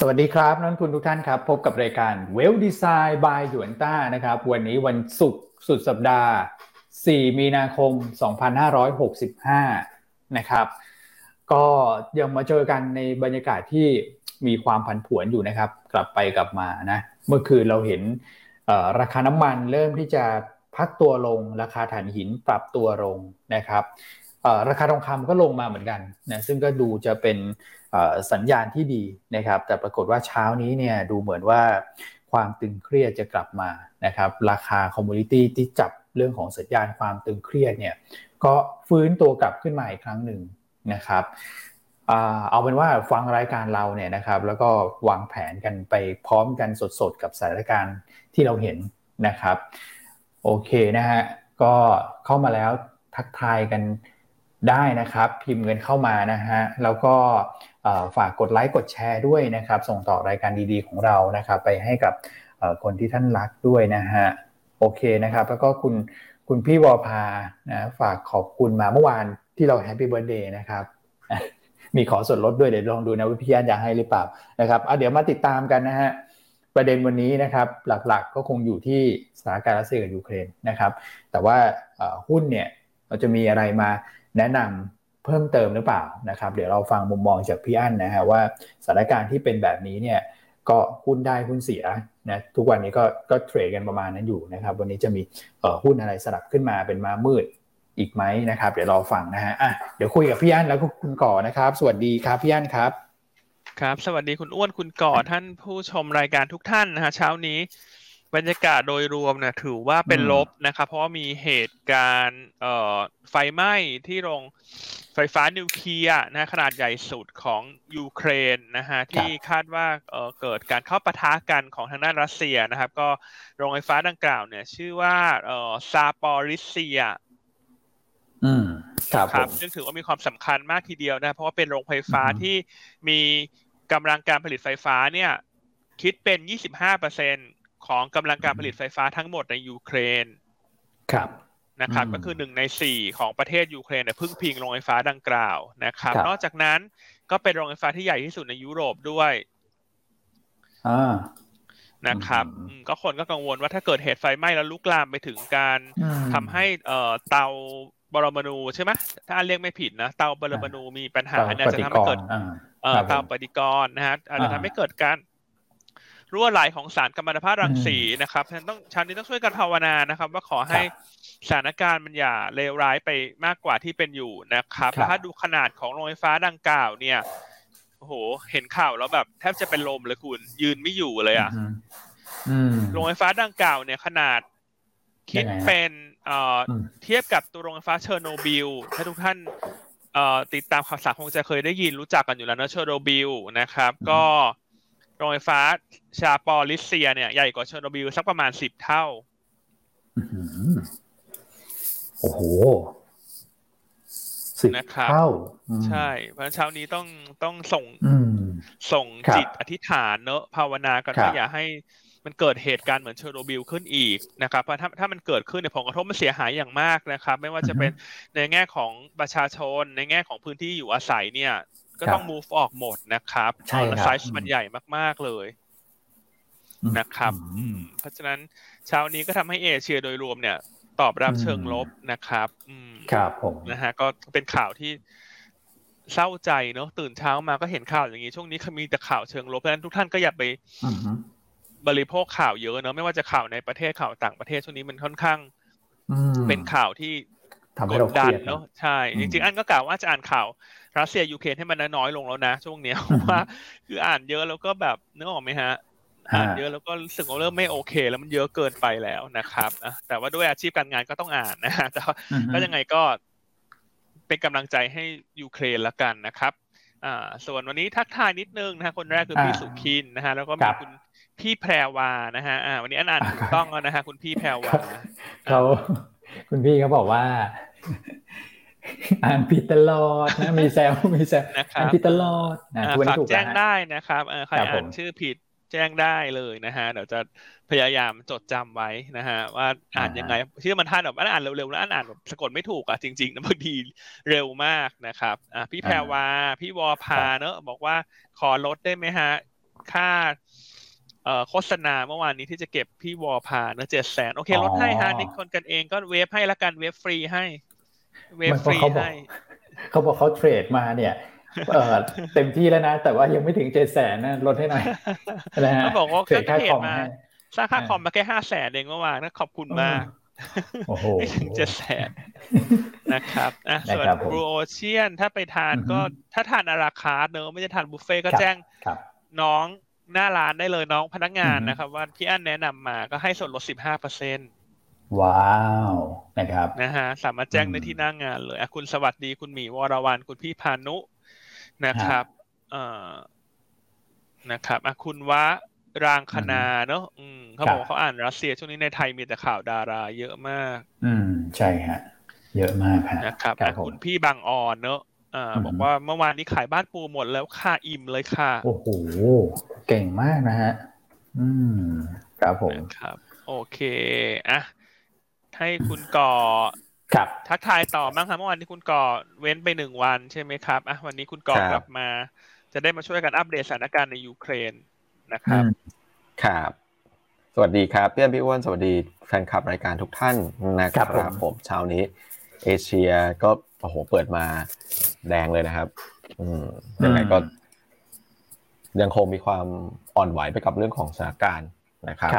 สวัสดีครับนักทุนทุกท่านครับ พบกับรายการเวลดีไซน์บายหยวนต้านะครับ วันนี้วันศุกร์สุดสัปดาห์ 4 มีนาคม 2565 นะครับ ก็ยังมาเจอกันในบรรยากาศที่มีความผันผวนอยู่นะครับ กลับไปกลับมานะเมื่อคืนเราเห็นราคาน้ำมันเริ่มที่จะพักตัวลงราคาถ่านหินปรับตัวลงนะครับ ราคาทองคำก็ลงมาเหมือนกันนะซึ่งก็ดูจะเป็นสัญญาณที่ดีนะครับ แต่ปรากฏว่าเช้านี้เนี่ยดูเหมือนว่าความตึงเครียดจะกลับมานะครับ ราคาคอมมูนิตี้ที่จับเรื่องของสัญญาณความตึงเครียดเนี่ยก็ฟื้นตัวกลับขึ้นมาอีกครั้งหนึ่งนะครับเอาเป็นว่าฟังรายการเราเนี่ยนะครับแล้วก็วางแผนกันไปพร้อมกันสดๆกับสถานการณ์ที่เราเห็นนะครับ โอเคนะฮะก็เข้ามาแล้วทักทายกัน ได้นะครับ พิมพ์เงินเข้ามานะฮะแล้วก็ฝากกดไลค์กดแชร์ด้วยนะครับ ส่งต่อรายการดีๆ ของเรานะครับไปให้กับคนที่ท่านรักด้วยนะฮะโอเคนะครับ แล้วก็คุณคุณพี่วอพานะฝากขอบคุณมาเมื่อวานที่เรา Happy Birthday นะครับมีขอส่วนลดด้วยเดี๋ยวลองดูนะว่าพี่ยันอยากให้หรือเปล่านะครับเดี๋ยวมาติดตามกันนะฮะประเด็นวันนี้นะครับหลักๆก็คงอยู่ที่สถานการณ์รัสเซียกับยูเครนนะครับ แต่ว่าหุ้นเนี่ยเราจะมีอะไรมา แนะนำเพิ่มเติมหรือเปล่านะครับ เดี๋ยวเราฟังมุมมองจากพี่อั้นนะฮะว่าสถานการณ์ที่เป็นแบบนี้เนี่ยก็หุ้นได้หุ้นเสียนะทุกวันนี้ก็ก็เทรดกันประมาณนั้นอยู่นะครับ วันนี้จะมีหุ้นอะไรสลับขึ้นมาเป็นมามืดอีกไหมนะครับ เดี๋ยวรอฟังนะฮะอะเดี๋ยวคุยกับพี่อั้นแล้วก็คุณก่อนะครับ สวัสดีครับพี่อั้นครับครับ สวัสดีคุณอ้วนคุณก่อท่านผู้ชมรายการทุกท่านนะฮะเช้านี้ บรรยากาศโดยรวมนะถือว่าเป็นลบนะครับ เพราะว่ามีเหตุการณ์ไฟไหม้ที่โรงไฟฟ้านิวเคลียร์นะขนาดใหญ่สุดของยูเครนนะฮะที่คาดว่าเกิดการเข้าปะทะกันของทางด้านรัสเซียนะครับ ก็โรงไฟฟ้าดังกล่าวเนี่ย ชื่อว่าซาปอริเซียอืมครับครับซึ่งถือว่ามีความสำคัญมากทีเดียวนะ เพราะว่าเป็นโรงไฟฟ้าที่มีกำลังการผลิตไฟฟ้าเนี่ย คิดเป็น 25%เปอร์เซ็นต ของกำลังการผลิตไฟฟ้าทั้งหมดในยูเครนครับนะครับก็คือหนึ่งในสี่ของประเทศยูเครนเนี่ยพึ่งพิงโรงไฟฟ้าดังกล่าวนะครับ นอกจากนั้นก็เป็นโรงไฟฟ้าที่ใหญ่ที่สุดในยุโรปด้วยนะครับก็คนก็กังวลว่าถ้าเกิดเหตุไฟไหม้แล้วลุกลามไปถึงการทำให้เอ่อเตาบรมนูใช่ไหมถ้าเรียกไม่ผิดนะเตาบรมนูมีปัญหาเนี่ยจะทำให้เกิดเอ่อเตาปฏิกรณ์นะฮะอาจจะทำให้เกิดการ รั่วไหลของสารกัมมันตภาพรังสีนะครับฉะนั้นต้องชาวนี้ต้องช่วยกันภาวนานะครับ ว่าขอให้สถานการณ์มันอย่าเลวร้ายไปมากกว่าที่เป็นอยู่นะครับถ้าดูขนาดของโรงไฟฟ้าดังกล่าวเนี่ยโอ้โห เห็นข่าวแล้วแบบแทบจะเป็นลมเลยคุณ ยืนไม่อยู่เลยอะโรงไฟฟ้าดังกล่าวเนี่ยขนาดคิดเป็นเอ่อเทียบกับตัวโรงไฟฟ้าเชอร์โนบิลถ้าทุกท่านเอ่อติดตามข่าวสารคงจะเคยได้ยินรู้จักกันอยู่แล้วนะเชอร์โนบิลนะครับ ก็ โรงไฟฟ้า ซาปอริซเซีย เนี่ยใหญ่กว่าเชอร์โนบิลสักประมาณสิบเท่าโอ้โหสิบเท่าใช่ เพราะเช้านี้ต้องต้องส่งส่งจิตอธิษฐานเนอะภาวนากันว่าอย่าให้มันเกิดเหตุการณ์เหมือนเชอร์โนบิลขึ้นอีกนะครับเพราะถ้าถ้ามันเกิดขึ้นเนี่ยผลกระทบมันเสียหายอย่างมากนะครับ ไม่ว่าจะเป็นในแง่ของประชาชนในแง่ของพื้นที่อยู่อาศัยเนี่ย ก็ต้อง move ออกหมดนะครับใช่ไซส์มันใหญ่มาก ๆ เลยนะครับเพราะฉะนั้นเช้านี้ก็ทำให้เอเชียโดยรวมเนี่ย ตอบรับเชิงลบนะครับครับผมนะฮะก็เป็นข่าวที่เศร้าใจเนอะตื่นเช้ามาก็เห็นข่าวอย่างนี้ ช่วงนี้มีแต่ข่าวเชิงลบเพราะฉะนั้นทุกท่านก็อย่าไปบริโภคข่าวเยอะเนอะไม่ว่าจะข่าวในประเทศข่าวต่างประเทศช่วงนี้มันค่อนข้างเป็นข่าวที่ กดดันเนอะใช่ จริงๆ อันก็กล่าวว่าจะอ่านข่าวรัสเซียยูเครนให้มันน้อยลงแล้วนะ ช่วงนี้เพราะว่าคืออ่านเยอะแล้วก็แบบนึกออกไหมฮะอ่านเยอะแล้วก็รู้สึกว่าเริ่มไม่โอเค แล้วมันเยอะเกินไปแล้วนะครับแต่ว่าด้วยอาชีพการงานก็ต้องอ่านนะฮะแต่ก็ยังไงก็เป็นกำลังใจให้ยูเครนละกันนะครับอ่าส่วนวันนี้ทักทายนิดนึงนะฮะคนแรกคือพี่สุขินนะฮะแล้วก็มีคุณพี่แพรวานะฮะอ่าวันนี้อ่านถูกต้องแล้วนะฮะคุณพี่แพรวาเขาคุณพี่เขาบอกว่า อ่านผิดตลอดนะมีแซวมีแซวอ่านผิดตลอดนะฝากแจ้งได้นะครับใครอ่านชื่อผิดแจ้งได้เลยนะฮะเดี๋ยวจะพยายามจดจำไว้นะฮะว่าอ่านยังไงชื่อมันท่านแบบอ่านเร็วๆแล้วอ่านแบบสะกดไม่ถูกอะจริงๆนะบางทีเร็วมากนะครับอ่าพี่แพรวาพี่วอพาเนอะบอกว่าขอลดได้ไหมฮะค่าเอ่อโฆษณาเมื่อวานนี้ที่จะเก็บพี่วอพาเนอะเจ็ดแสนโอเคลดให้ฮะนี่คนกันเองก็เวฟให้ละกันเวฟฟรีให้ เวฟฟรีให้เขาบอกเขาเทรดมาเนี่ยเออเต็มที่แล้วนะ แต่ว่ายังไม่ถึงเจ็ดแสนนะลดให้หน่อยนะฮะเขาบอกว่าเทรดค่าคอมมาสร้างค่าคอมมาแค่ห้าแสนเองเมื่อวานนะขอบคุณมากโอ้โหถึงเจ็ดแสนนะครับอะส่วนบรูโอเชียนถ้าไปทานก็ถ้าทานอาราคาเนอะไม่ได้ทานบุฟเฟ่ก็แจ้งน้องหน้าร้านได้เลยน้องพนักงานนะครับ ว่าพี่อันแนะนำมาก็ให้ส่วนลดสิบห้าเปอร์เซ็นต์ ว้าวนะครับนะฮะสามารถแจ้งได้ที่หน้างานเลยคุณสวัสดีคุณหมีวรวันคุณพี่พานุนะครับเอ่อนะครับคุณวะรางคณาเนอะอืมเขาบอกเขาอ่านรัสเซียช่วงนี้ในไทยมีแต่ข่าวดาราเยอะมาก อืม ใช่ฮะเยอะมากฮะนะครับคุณพี่บางออนเนอะอ่าบอกว่าเมื่อวานนี้ขายบ้านปูหมดแล้วค่าอิ่มเลยค่ะ โอ้โหเก่งมากนะฮะ อืมครับผมครับ โอเคอะ ให้คุณก่อครับทักทายต่อบ้างครับเมื่อวานที่คุณก่อเว้นไปหนึ่งวันใช่ไหมครับอะวันนี้คุณก่อกลับมา จะได้มาช่วยกันอัปเดตสถานการณ์ในยูเครนนะครับครับสวัสดีครับพี่อนพี่อ้วนสวัสดีแฟนคลับรายการทุกท่านนะครับผมเช้านี้ เอเชียก็โอ้โหเปิดมาแดงเลยนะครับ อืมยังไงก็ ยังคงมีความอ่อนไหวไปกับเรื่องของสถานการณ์นะครับ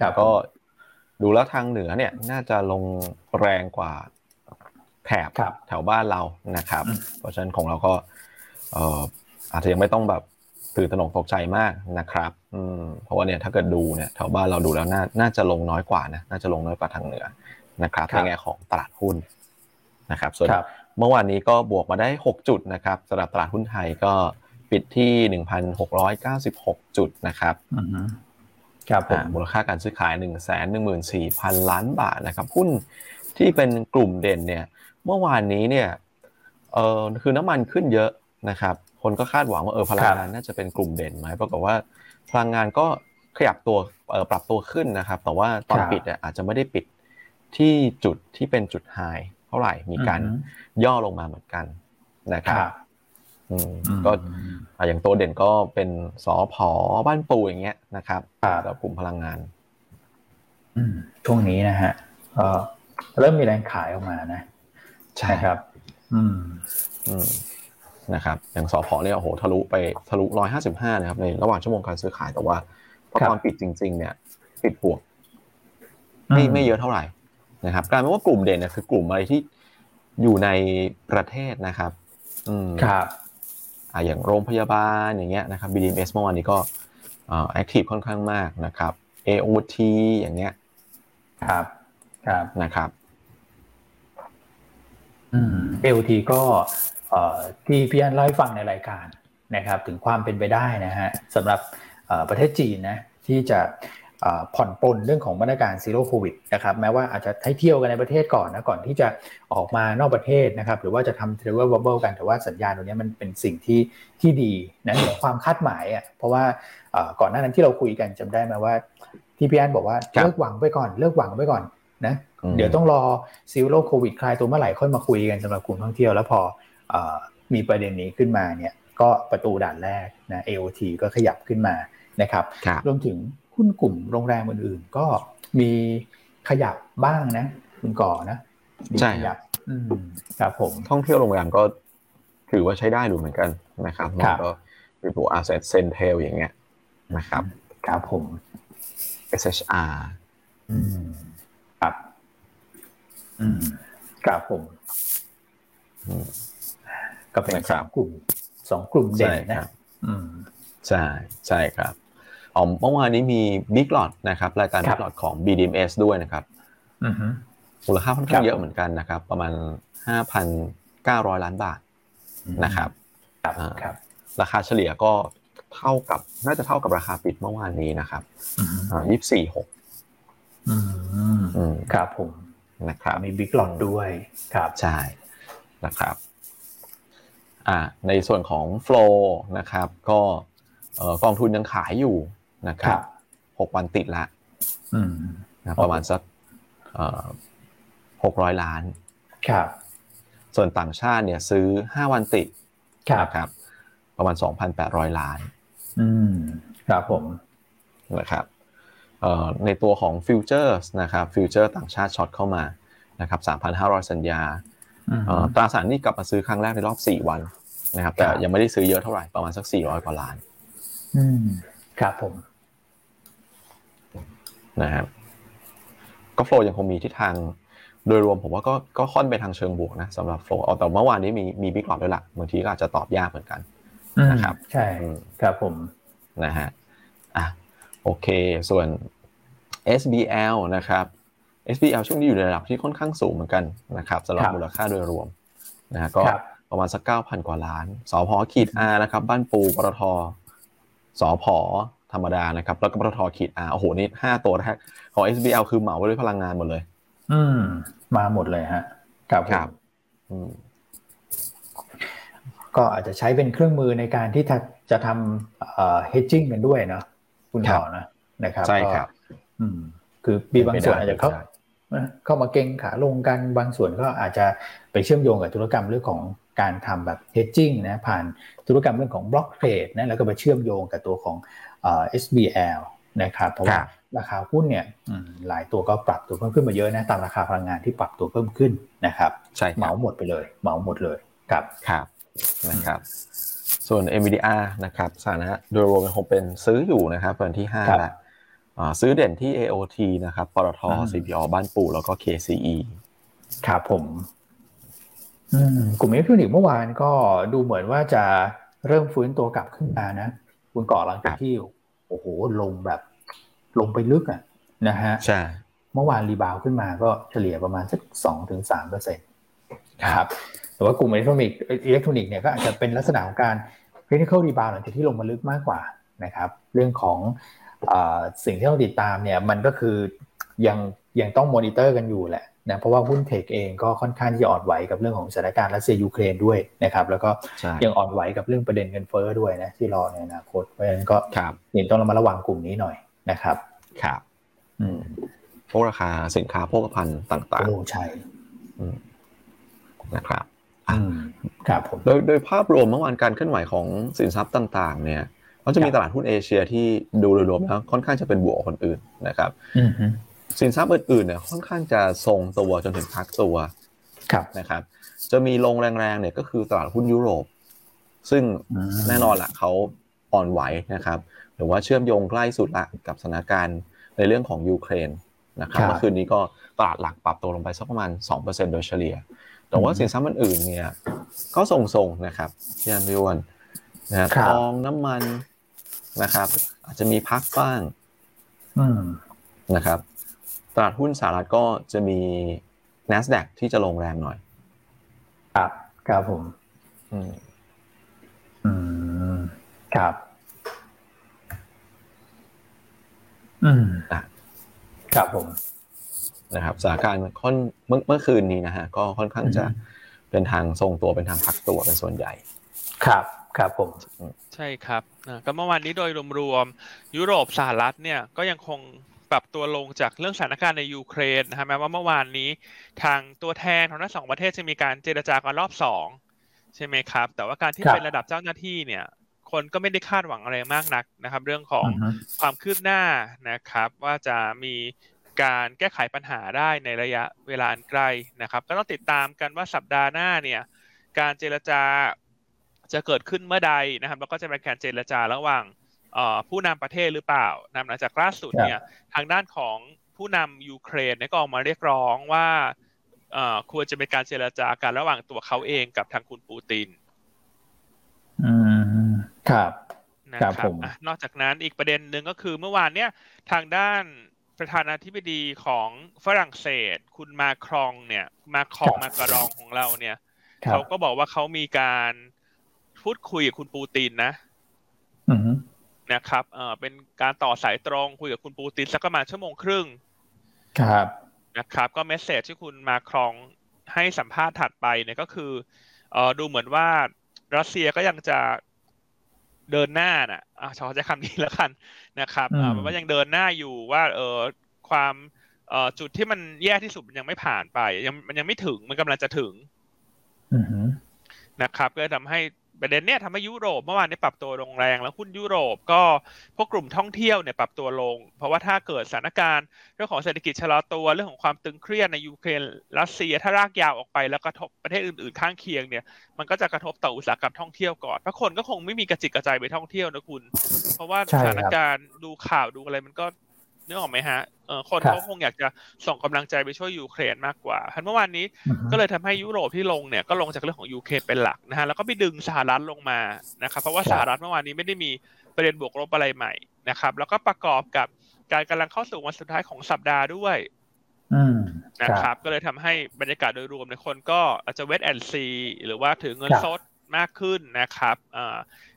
ครับก็ ดูแล้วทางเหนือเนี่ยน่าจะลงแรงกว่าแถบแถวบ้านเรานะครับ เพราะฉะนั้นของเราก็เอ่ออาจจะยังไม่ต้องแบบตื่นตระหนกตกใจมากนะครับอืมเพราะว่าเนี่ยถ้าเกิดดูเนี่ยแถวบ้านเราดูแล้วน่าน่าจะลงน้อยกว่านะน่าจะลงน้อยกว่าทางเหนือนะครับในแง่ของตลาดหุ้นนะครับ ส่วนเมื่อวานนี้ก็บวกมาได้ 6 จุดนะครับสำหรับตลาดหุ้นไทยก็ปิดที่ 1,696 จุดนะครับ ครับมูลค่าการซื้อขาย 1 1 4 0 0 0 ล้านบาทนะครับหุ้นที่เป็นกลุ่มเด่นเนี่ยเมื่อวานนี้เนี่ยเออคือน้ำมันขึ้นเยอะนะครับคนก็คาดหวังว่าเออพลังงานน่าจะเป็นกลุ่มเด่นไหมปรากฏว่าพลังงานก็ขยับตัวเออปรับตัวขึ้นนะครับ แต่ว่าตอนปิดเนี่ยอาจจะไม่ได้ปิดที่จุดที่เป็นจุดไฮเท่าไหร่มีการย่อลงมาเหมือนกันนะครับ ก็อย่างตัวเด่นก็เป็นสอพอบ้านปูอย่างเงี้ยนะครับแล้วกลุ่มพลังงานช่วงนี้นะฮะเริ่มมีแรงขายออกมานะ ใช่ครับอืมอืมนะครับ อย่างสอพอเนี่ยโอ้โหทะลุไปทะลุร้อยห้าสิบห้านะครับ ในระหว่างชั่วโมงการซื้อขายแต่ว่าพอตอนปิดจริง ๆ เนี่ย ปิดบวกไม่ไม่เยอะเท่าไหร่นะครับกลายเป็นว่ากลุ่มเด่นเนี่ยคือกลุ่มอะไรที่อยู่ในประเทศนะครับ อืมครับ อย่างโรงพยาบาลอย่างเงี้ยนะครับ BDMs เมื่อวานนี้ก็แอคทีฟค่อนข้างมากนะครับ AOT อย่างเงี้ยครับครับนะครับอืม AOT ก็ที่พี่อันเล่าให้ฟังในรายการนะครับ ถึงความเป็นไปได้นะฮะสำหรับประเทศจีนนะที่จะ ผ่อนปลนเรื่องของมาตรการ Zero COVID นะครับแม้ว่าอาจจะให้เที่ยวกันในประเทศก่อนนะก่อนที่จะออกมานอกประเทศนะครับหรือว่าจะทำ Travel Bubble กันแต่ว่าสัญญาณตรงนี้มันเป็นสิ่งที่ที่ดีนะเหนือความคาดหมายอะเพราะว่าก่อนหน้านั้นที่เราคุยกันจำได้ไหมว่าที่พี่อันบอกว่าเลิกหวังไปก่อนเลิกหวังไปก่อนนะเดี๋ยวต้องรอ Zero COVID คลายตัวเมื่อไหร่ค่อยมาคุยกันสำหรับกลุ่มท่องเที่ยวแล้วพอมีประเด็นนี้ขึ้นมาเนี่ยก็ประตูด่านแรกนะ AOT ก็ขยับขึ้นมานะครับรวมถึง หุ้นกลุ่มโรงแรมอื่นๆ ก็มีขยับบ้างนะ คุณก่อนะใช่ครับครับผมท่องเที่ยวโรงแรมก็ถือว่าใช้ได้ดูเหมือนกันนะครับก็เป็นตัว asset centel อย่างเงี้ยนะครับครับผม SHR อืมครับอืมครับผมก็เป็นสามกลุ่มสองกลุ่มเด่นนะอืมใช่ใช่ครับ อ๋อเมื่อวานนี้มี Big Lot นะครับรายการ Big Lot ของ BDMs ด้วยนะครับมูลค่าค่อนข้างเยอะเหมือนกันนะครับ ประมาณ 5,900 ล้านบาทนะครับราคาเฉลี่ยก็เท่ากับน่าจะเท่ากับราคาปิดเมื่อวานนี้นะครับยี่สิบสี่หกครับผมนะครับมีบิ๊กหลอดด้วยครับใช่นะครับอ่าในส่วนของ flow นะครับ ก็กองทุนยังขายอยู่ นะครับหกวันติดละนะประมาณสักหกร้อยล้านครับ ส่วนต่างชาติเนี่ยซื้อห้าวันติดนะครับประมาณสองพันแปดร้อยล้าน อืมครับผมนะครับในตัวของ Future นะครับ Future ต่างชาติ Short เข้ามานะครับ3,500 สัญญาตราสารหนี้กลับมาซื้อครั้งแรกในรอบ 4 วันนะครับ แต่ยังไม่ได้ซื้อเยอะเท่าไหร่ประมาณสัก 400 กว่าล้านอืม ครับผมนะครับก็ flow ยังคงมีทิศทางโดยรวมผมว่าก็ก็ค่อนไปทางเชิงบวกนะสำหรับ flow เอาแต่เมื่อวานนี้มีมี Big Lot ด้วยละบางทีก็อาจจะตอบยากเหมือนกันนะครับ ใช่ครับผมนะฮะอะโอเค ส่วน SBL นะครับ SBL ช่วงนี้อยู่ในระดับที่ค่อนข้างสูงเหมือนกันนะครับสำหรับมูลค่าโดยรวมนะฮะก็ประมาณสักเก้าพันกว่าล้านสพขีดอานะครับ บ้านปูปตท สพธรรมดานะครับ แล้วก็ปตทขีดอาโอ้โหนี่ห้าตัวแรกของ SBL คือเหมาไปด้วยพลังงานหมดเลย อืม มาหมดเลยฮะครับครับก็อาจจะใช้เป็นเครื่องมือในการที่จะทำ hedging กันด้วยเนาะคุณต่อนะนะครับใช่ครับ อืม คือมีบางส่วนอาจจะเข้าเข้ามาเก่งขาลงกันบางส่วนก็อาจจะไปเชื่อมโยงกับธุรกรรมเรื่องของ การทำแบบ hedging นะผ่านธุรกรรมเรื่องของบล็อกเทรดนะแล้วก็ไปเชื่อมโยงกับตัวของ SBL นะครับเพราะว่าราคาหุ้นเนี่ยหลายตัวก็ปรับตัวเพิ่มขึ้นมาเยอะนะตามราคาพลังงานที่ปรับตัวเพิ่มขึ้นนะครับใช่เหมาหมดไปเลยเหมาหมดเลยครับครับนะครับ ส่วน NVDR นะครับสถานะโดยรวมยังคงเป็นซื้ออยู่นะครับเป็นที่5แล้วซื้อเด่นที่ AOT นะครับปตท CPO บ้านปู่แล้วก็ KCE ครับผม กลุ่มอิเล็กทรอนิกส์เมื่อวานก็ดูเหมือนว่าจะเริ่มฟื้นตัวกลับขึ้นมานะ คุณก่อหลังจากที่โอ้โหลงแบบ ลงไปลึกอะนะฮะใช่เมื่อวาน rebound ขึ้นมาก็เฉลี่ยประมาณสักสองถึงสามเปอร์เซ็นต์ครับแต่ว่ากลุ่มอิเล็กทรอนิกส์อิเล็กทรอนิกส์เนี่ยก็อาจจะเป็นลักษณะของการ technical rebound หลังจากที่ลงมาลึกมากกว่านะครับ เรื่องของสิ่งที่ต้องติดตามเนี่ยมันก็คือยังยังต้องมอนิเตอร์กันอยู่แหละ นะเพราะว่าหุ้น tech เองก็ค่อนข้างที่จะอ่อนไหวกับเรื่องของสถานการณ์รัสเซียยูเครนด้วยนะครับแล้วก็ยังอ่อนไหวกับเรื่องประเด็นเงินเฟ้อด้วยนะที่รอในอนาคตเพราะฉะนั้นก็ยังต้องระมัดระวังกลุ่มนี้หน่อยนะครับครับอืมพวกราคาสินค้าโภคภัณฑ์ต่างๆโอ้ใช่นะครับครับผมโดยโดยภาพรวมเมื่อวานการเคลื่อนไหวของสินทรัพย์ต่าง ๆ เนี่ยก็จะมีตลาดหุ้นเอเชียที่ดูโดยรวมแล้วค่อนข้างจะเป็นบวกคนอื่นนะครับ สินทรัพย์อื่นๆเนี่ยค่อนข้างจะทรงตัวจนถึงพักตัวนะครับ จะมีลงแรงๆเนี่ยก็คือตลาดหุ้นยุโรป ซึ่งแน่นอนแหละเขาอ่อนไหวนะครับ หรือว่าเชื่อมโยงใกล้สุดละกับสถานการณ์ในเรื่องของยูเครนนะครับเมื่อคืนนี้ก็ตลาดหลักปรับตัวลงไปสักประมาณ 2%โดยเฉลี่ย แต่ว่าสินทรัพย์อื่นๆเนี่ยก็ทรงๆนะครับพี่อันพิวันนะทองน้ำมันนะครับ อาจจะมีพักบ้างนะครับ ตลาดหุ้นสหรัฐก็จะมี NASDAQ ที่จะลงแรงหน่อย ครับ ครับผม อืมอืมครับ อืมอะครับผมนะครับสถานการณ์ค่อนเมื่อเมื่อคืนนี้นะฮะก็ค่อนข้างจะเป็นทางทรงตัวเป็นทางพักตัวเป็นส่วนใหญ่ ครับครับผมใช่ครับก็เมื่อวานนี้โดยรวมๆยุโรปสหรัฐเนี่ยก็ยังคง ปรับตัวลงจากเรื่องสถานการณ์ในยูเครนนะฮะแม้ว่าเมื่อวานนี้ทางตัวแทนของทั้งสองประเทศจะมีการเจรจากัรอบสองใช่ไหมครับ แต่ว่าการที่เป็นระดับเจ้าหน้าที่เนี่ย คนก็ไม่ได้คาดหวังอะไรมากนักนะครับ เรื่องของความคืบหน้านะครับ ว่าจะมีการแก้ไขปัญหาได้ในระยะเวลาอันใกล้นะครับ ก็ต้องติดตามกันว่าสัปดาห์หน้าเนี่ย การเจรจาจะเกิดขึ้นเมื่อใดนะครับ แล้วก็จะเป็นการเจรจาระหว่าง ผู้นำประเทศหรือเปล่านำหลังจากล่าสุดเนี่ยทางด้านของผู้นำยูเครนก็ออกมาเรียกร้องว่าควรจะเป็นการเจรจากันระหว่างตัวเขาเองกับทางคุณปูติน อืม ครับนะครับนอกจากนั้นอีกประเด็นหนึ่งก็คือเมื่อวานเนี้ยทางด้านประธานาธิบดีของฝรั่งเศส คุณมาครองเนี่ย มาคองมาการองของเราเนี่ย เขาก็บอกว่าเขามีการพูดคุยกับคุณปูตินนะ นะครับเอ่อเป็นการต่อสายตรงคุยกับคุณปูตินสักประมาณชั่วโมงครึ่ง ครับนะครับ ก็เมสเซจที่คุณมาครองให้สัมภาษณ์ถัดไปเนี่ยก็คือเอ่อดูเหมือนว่ารัสเซียก็ยังจะเดินหน้าน่ะอ่าชอจะคำนี้แล้วกันนะครับอ่าว่ายังเดินหน้าอยู่ว่า เออความเอ่อจุดที่มันแย่ที่สุดมันยังไม่ผ่านไป ยังมันยังไม่ถึงมันกำลังจะถึงนะครับก็ทำให้ ประเด็นเนี้ยทำให้ยุโรปเมื่อวานนี้ปรับตัวลงแรง แล้วหุ้นยุโรปก็พวกกลุ่มท่องเที่ยวเนี่ยปรับตัวลง เพราะว่าถ้าเกิดสถานการณ์เรื่องของเศรษฐกิจชะลอตัวเรื่องของความตึงเครียดในยูเครนรัสเซียถ้ารากยาวออกไปแล้วกระทบประเทศอื่นๆ ข้างเคียงเนี่ยมันก็จะกระทบต่ออุตสาหกรรมท่องเที่ยวก่อนเพราะคนก็คงไม่มีกระจิกกระใจไปท่องเที่ยวนะคุณ เพราะว่าสถานการณ์ดูข่าวดูอะไรมันก็ นึกออกไหมฮะเออคนเขาคงอยากจะส่งกำลังใจไปช่วยยูเครนมากกว่าเมื่อวานนี้ก็เลยทำให้ยุโรปที่ลงเนี่ยก็ลงจากเรื่องของยูเครนเป็นหลักนะฮะแล้วก็ไปดึงสหรัฐลงมานะครับเพราะว่าสหรัฐเมื่อวานนี้ไม่ได้มีประเด็นบวกลบอะไรใหม่นะครับ แล้วก็ประกอบกับการกำลังเข้าสู่วันสุดท้ายของสัปดาห์ด้วยนะครับ ก็เลยทำให้บรรยากาศโดยรวมในคนก็อาจจะเวทแอนซีหรือว่าถือเงินสดมากขึ้นนะครับ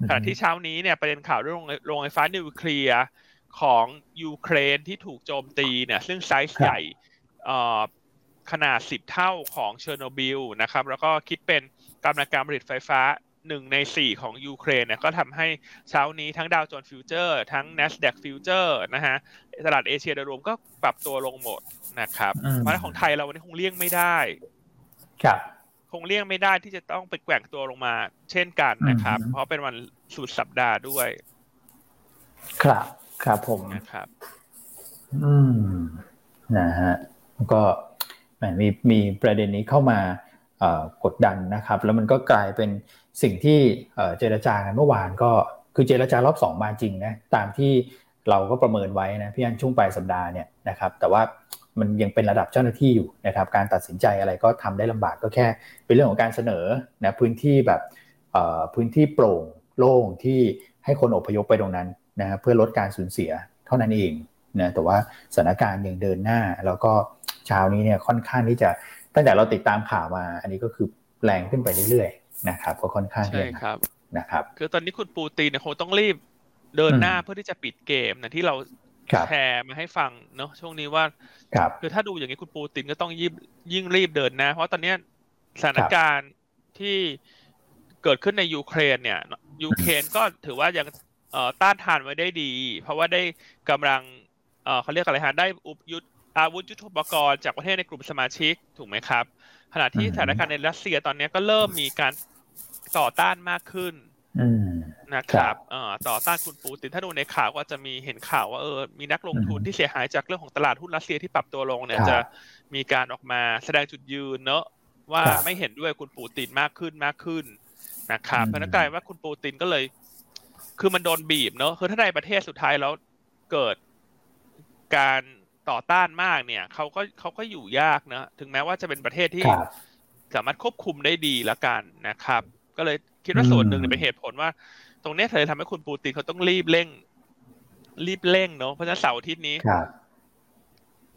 ขณะที่เช้านี้เนี่ยประเด็นข่าวเรื่องโรงไฟฟ้านิวเคลียร์ ของยูเครนที่ถูกโจมตีเนี่ยซึ่งไซส์ใหญ่ขนาด 10 เท่าของเชอร์โนบิลนะครับ แล้วก็คิดเป็นกำลังการผลิตไฟฟ้าหนึ่งในสี่ของยูเครนเนี่ยก็ทำให้เช้านี้ทั้งดาวโจนส์ Future ทั้ง NASDAQ ฟิวเจอร์นะฮะตลาดเอเชียโดยรวมก็ปรับตัวลงหมดนะครับเพราะของไทยเราวันนี้คงเลี่ยงไม่ได้ ครับ คงเลี่ยงไม่ได้ที่จะต้องไปแกว่งตัวลงมา เช่นกันนะครับ เพราะเป็นวันสุดสัปดาห์ด้วย ครับ ครับผมนะครับ อืมนะฮะก็มีมีประเด็นนี้เข้ามากดดันนะครับ แล้วมันก็กลายเป็นสิ่งที่เจรจากันเมื่อวานก็คือเจรจารอบสองมาจริงนะตามที่เราก็ประเมินไว้นะพี่อันช่วงปลายสัปดาห์เนี่ยนะครับแต่ว่ามันยังเป็นระดับเจ้าหน้าที่อยู่นะครับการตัดสินใจอะไรก็ทำได้ลำบากก็แค่ เป็นเรื่องของการเสนอนะพื้นที่แบบพื้นที่โปร่งโล่งที่ให้คนอพยพไปตรงนั้น นะเพื่อลดการสูญเสียเท่านั้นเองนะแต่ว่าสถานการณ์ยังเดินหน้า แล้วก็เช้านี้เนี่ยค่อนข้างที่จะตั้งแต่เราติดตามข่าวมา อันนี้ก็คือแรงขึ้นไปเรื่อยๆนะครับ ก็ค่อนข้างใช่ครับนะครับ คือตอนนี้คุณปูตีเนี่ยคงต้องรีบเดินหน้าเพื่อที่จะปิดเกมนะที่เราแชร์มาให้ฟังเนาะช่วงนี้ว่าคือถ้าดูอย่างนี้คุณปูตินก็ต้องยิ่งยิ่งรีบเดินนะ เพราะตอนนี้สถานการณ์ที่เกิดขึ้นในยูเครนเนี่ยยูเครนก็ถือว่ายัง ต้านทานไว้ได้ดี เพราะว่าได้กำลังเขาเรียกอะไรฮะได้อุปยุทธอาวุธยุทโธปกรณ์จากประเทศในกลุ่มสมาชิกถูกไหมครับ ขณะที่สถานการณ์ในรัสเซียตอนนี้ก็เริ่มมีการต่อต้านมากขึ้นนะครับต่อต้านคุณปูตินถ้าดูในข่าวก็จะมีเห็นข่าวว่าเออมีนักลงทุนที่เสียหายจากเรื่องของตลาดหุ้นรัสเซียที่ปรับตัวลงเนี่ยจะมีการออกมาแสดงจุดยืนเนอะว่าไม่เห็นด้วยคุณปูตินมากขึ้นมากขึ้นนะครับเพราะนั้นกลายว่าคุณปูตินก็เลย คือมันโดนบีบเนอะคือถ้าในประเทศสุดท้ายแล้วเกิดการต่อต้านมากเนี่ยเขาก็เขาก็อยู่ยากนะถึงแม้ว่าจะเป็นประเทศที่สามารถควบคุมได้ดีละกันนะครับ ก็เลยคิดว่าส่วนหนึ่งเป็นเหตุผลว่า ตรงนี้เลยทำให้คุณปูตินเขาต้องรีบเร่ง รีบเร่งเนาะเพราะฉะนั้นเสาร์อาทิตย์นี้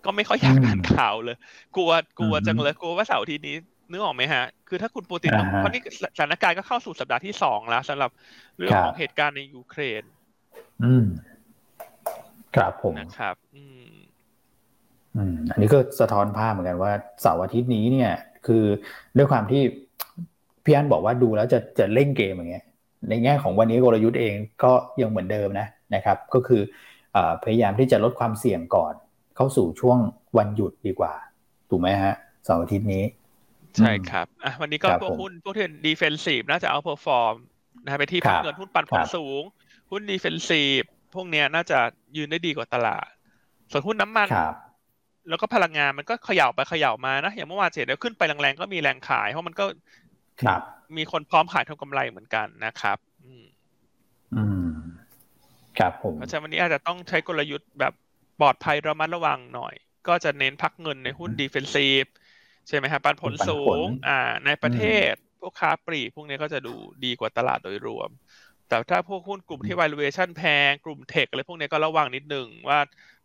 ก็ไม่ค่อยอยากอ่านข่าวเลย กลัวกลัวจังเลยกลัวว่าเสาร์อาทิตย์นี้ นึกออกไหมฮะ คือถ้าคุณปูตินเพราะนี่สถานการณ์ก็เข้าสู่สัปดาห์ที่สองแล้วสำหรับเรื่องของเหตุการณ์ในยูเครน อืมครับผมนะครับ อืมอืมอันนี้ก็สะท้อนภาพเหมือนกันว่าเสาร์อาทิตย์นี้เนี่ย คือด้วยความที่พี่อันบอกว่าดูแล้วจะจะเล่นเกมอย่างเงี้ย ในแง่ของวันนี้กลยุทธ์เองก็ยังเหมือนเดิมนะนะครับ ก็คือพยายามที่จะลดความเสี่ยงก่อน เข้าสู่ช่วงวันหยุดดีกว่า ถูกไหมฮะเสาร์อาทิตย์นี้ ใช่ครับอะวันนี้ก็พวกหุ้นพวกที่เป็น defensive น่าจะ outperform นะไปที่พักเงินหุ้นปันผลสูง หุ้น defensive พวกเนี้ยน่าจะยืนได้ดีกว่าตลาด ส่วนหุ้นน้ำมันแล้วก็พลังงานมันก็เขย่าไปเขย่ามานะ อย่างเมื่อวานเห็นแล้วขึ้นไปแรงๆก็มีแรงขาย เพราะมันก็มีคนพร้อมขายทำกำไรเหมือนกันนะครับ อืมครับผมเพราะฉะนั้นวันนี้อาจจะต้องใช้กลยุทธ์แบบปลอดภัยระมัดระวังหน่อย ก็จะเน้นพักเงินในหุ้นดีเฟนซีฟ ใช่ไหมครับปันผลสูงอ่าในประเทศพวกค้าปลีกพวกนี้ก็จะดูดีกว่าตลาดโดยรวม แต่ถ้าพวกหุ้นกลุ่มที่ valuation แพงกลุ่มเทคอะไรพวกนี้ก็ระวังนิดหนึ่งว่า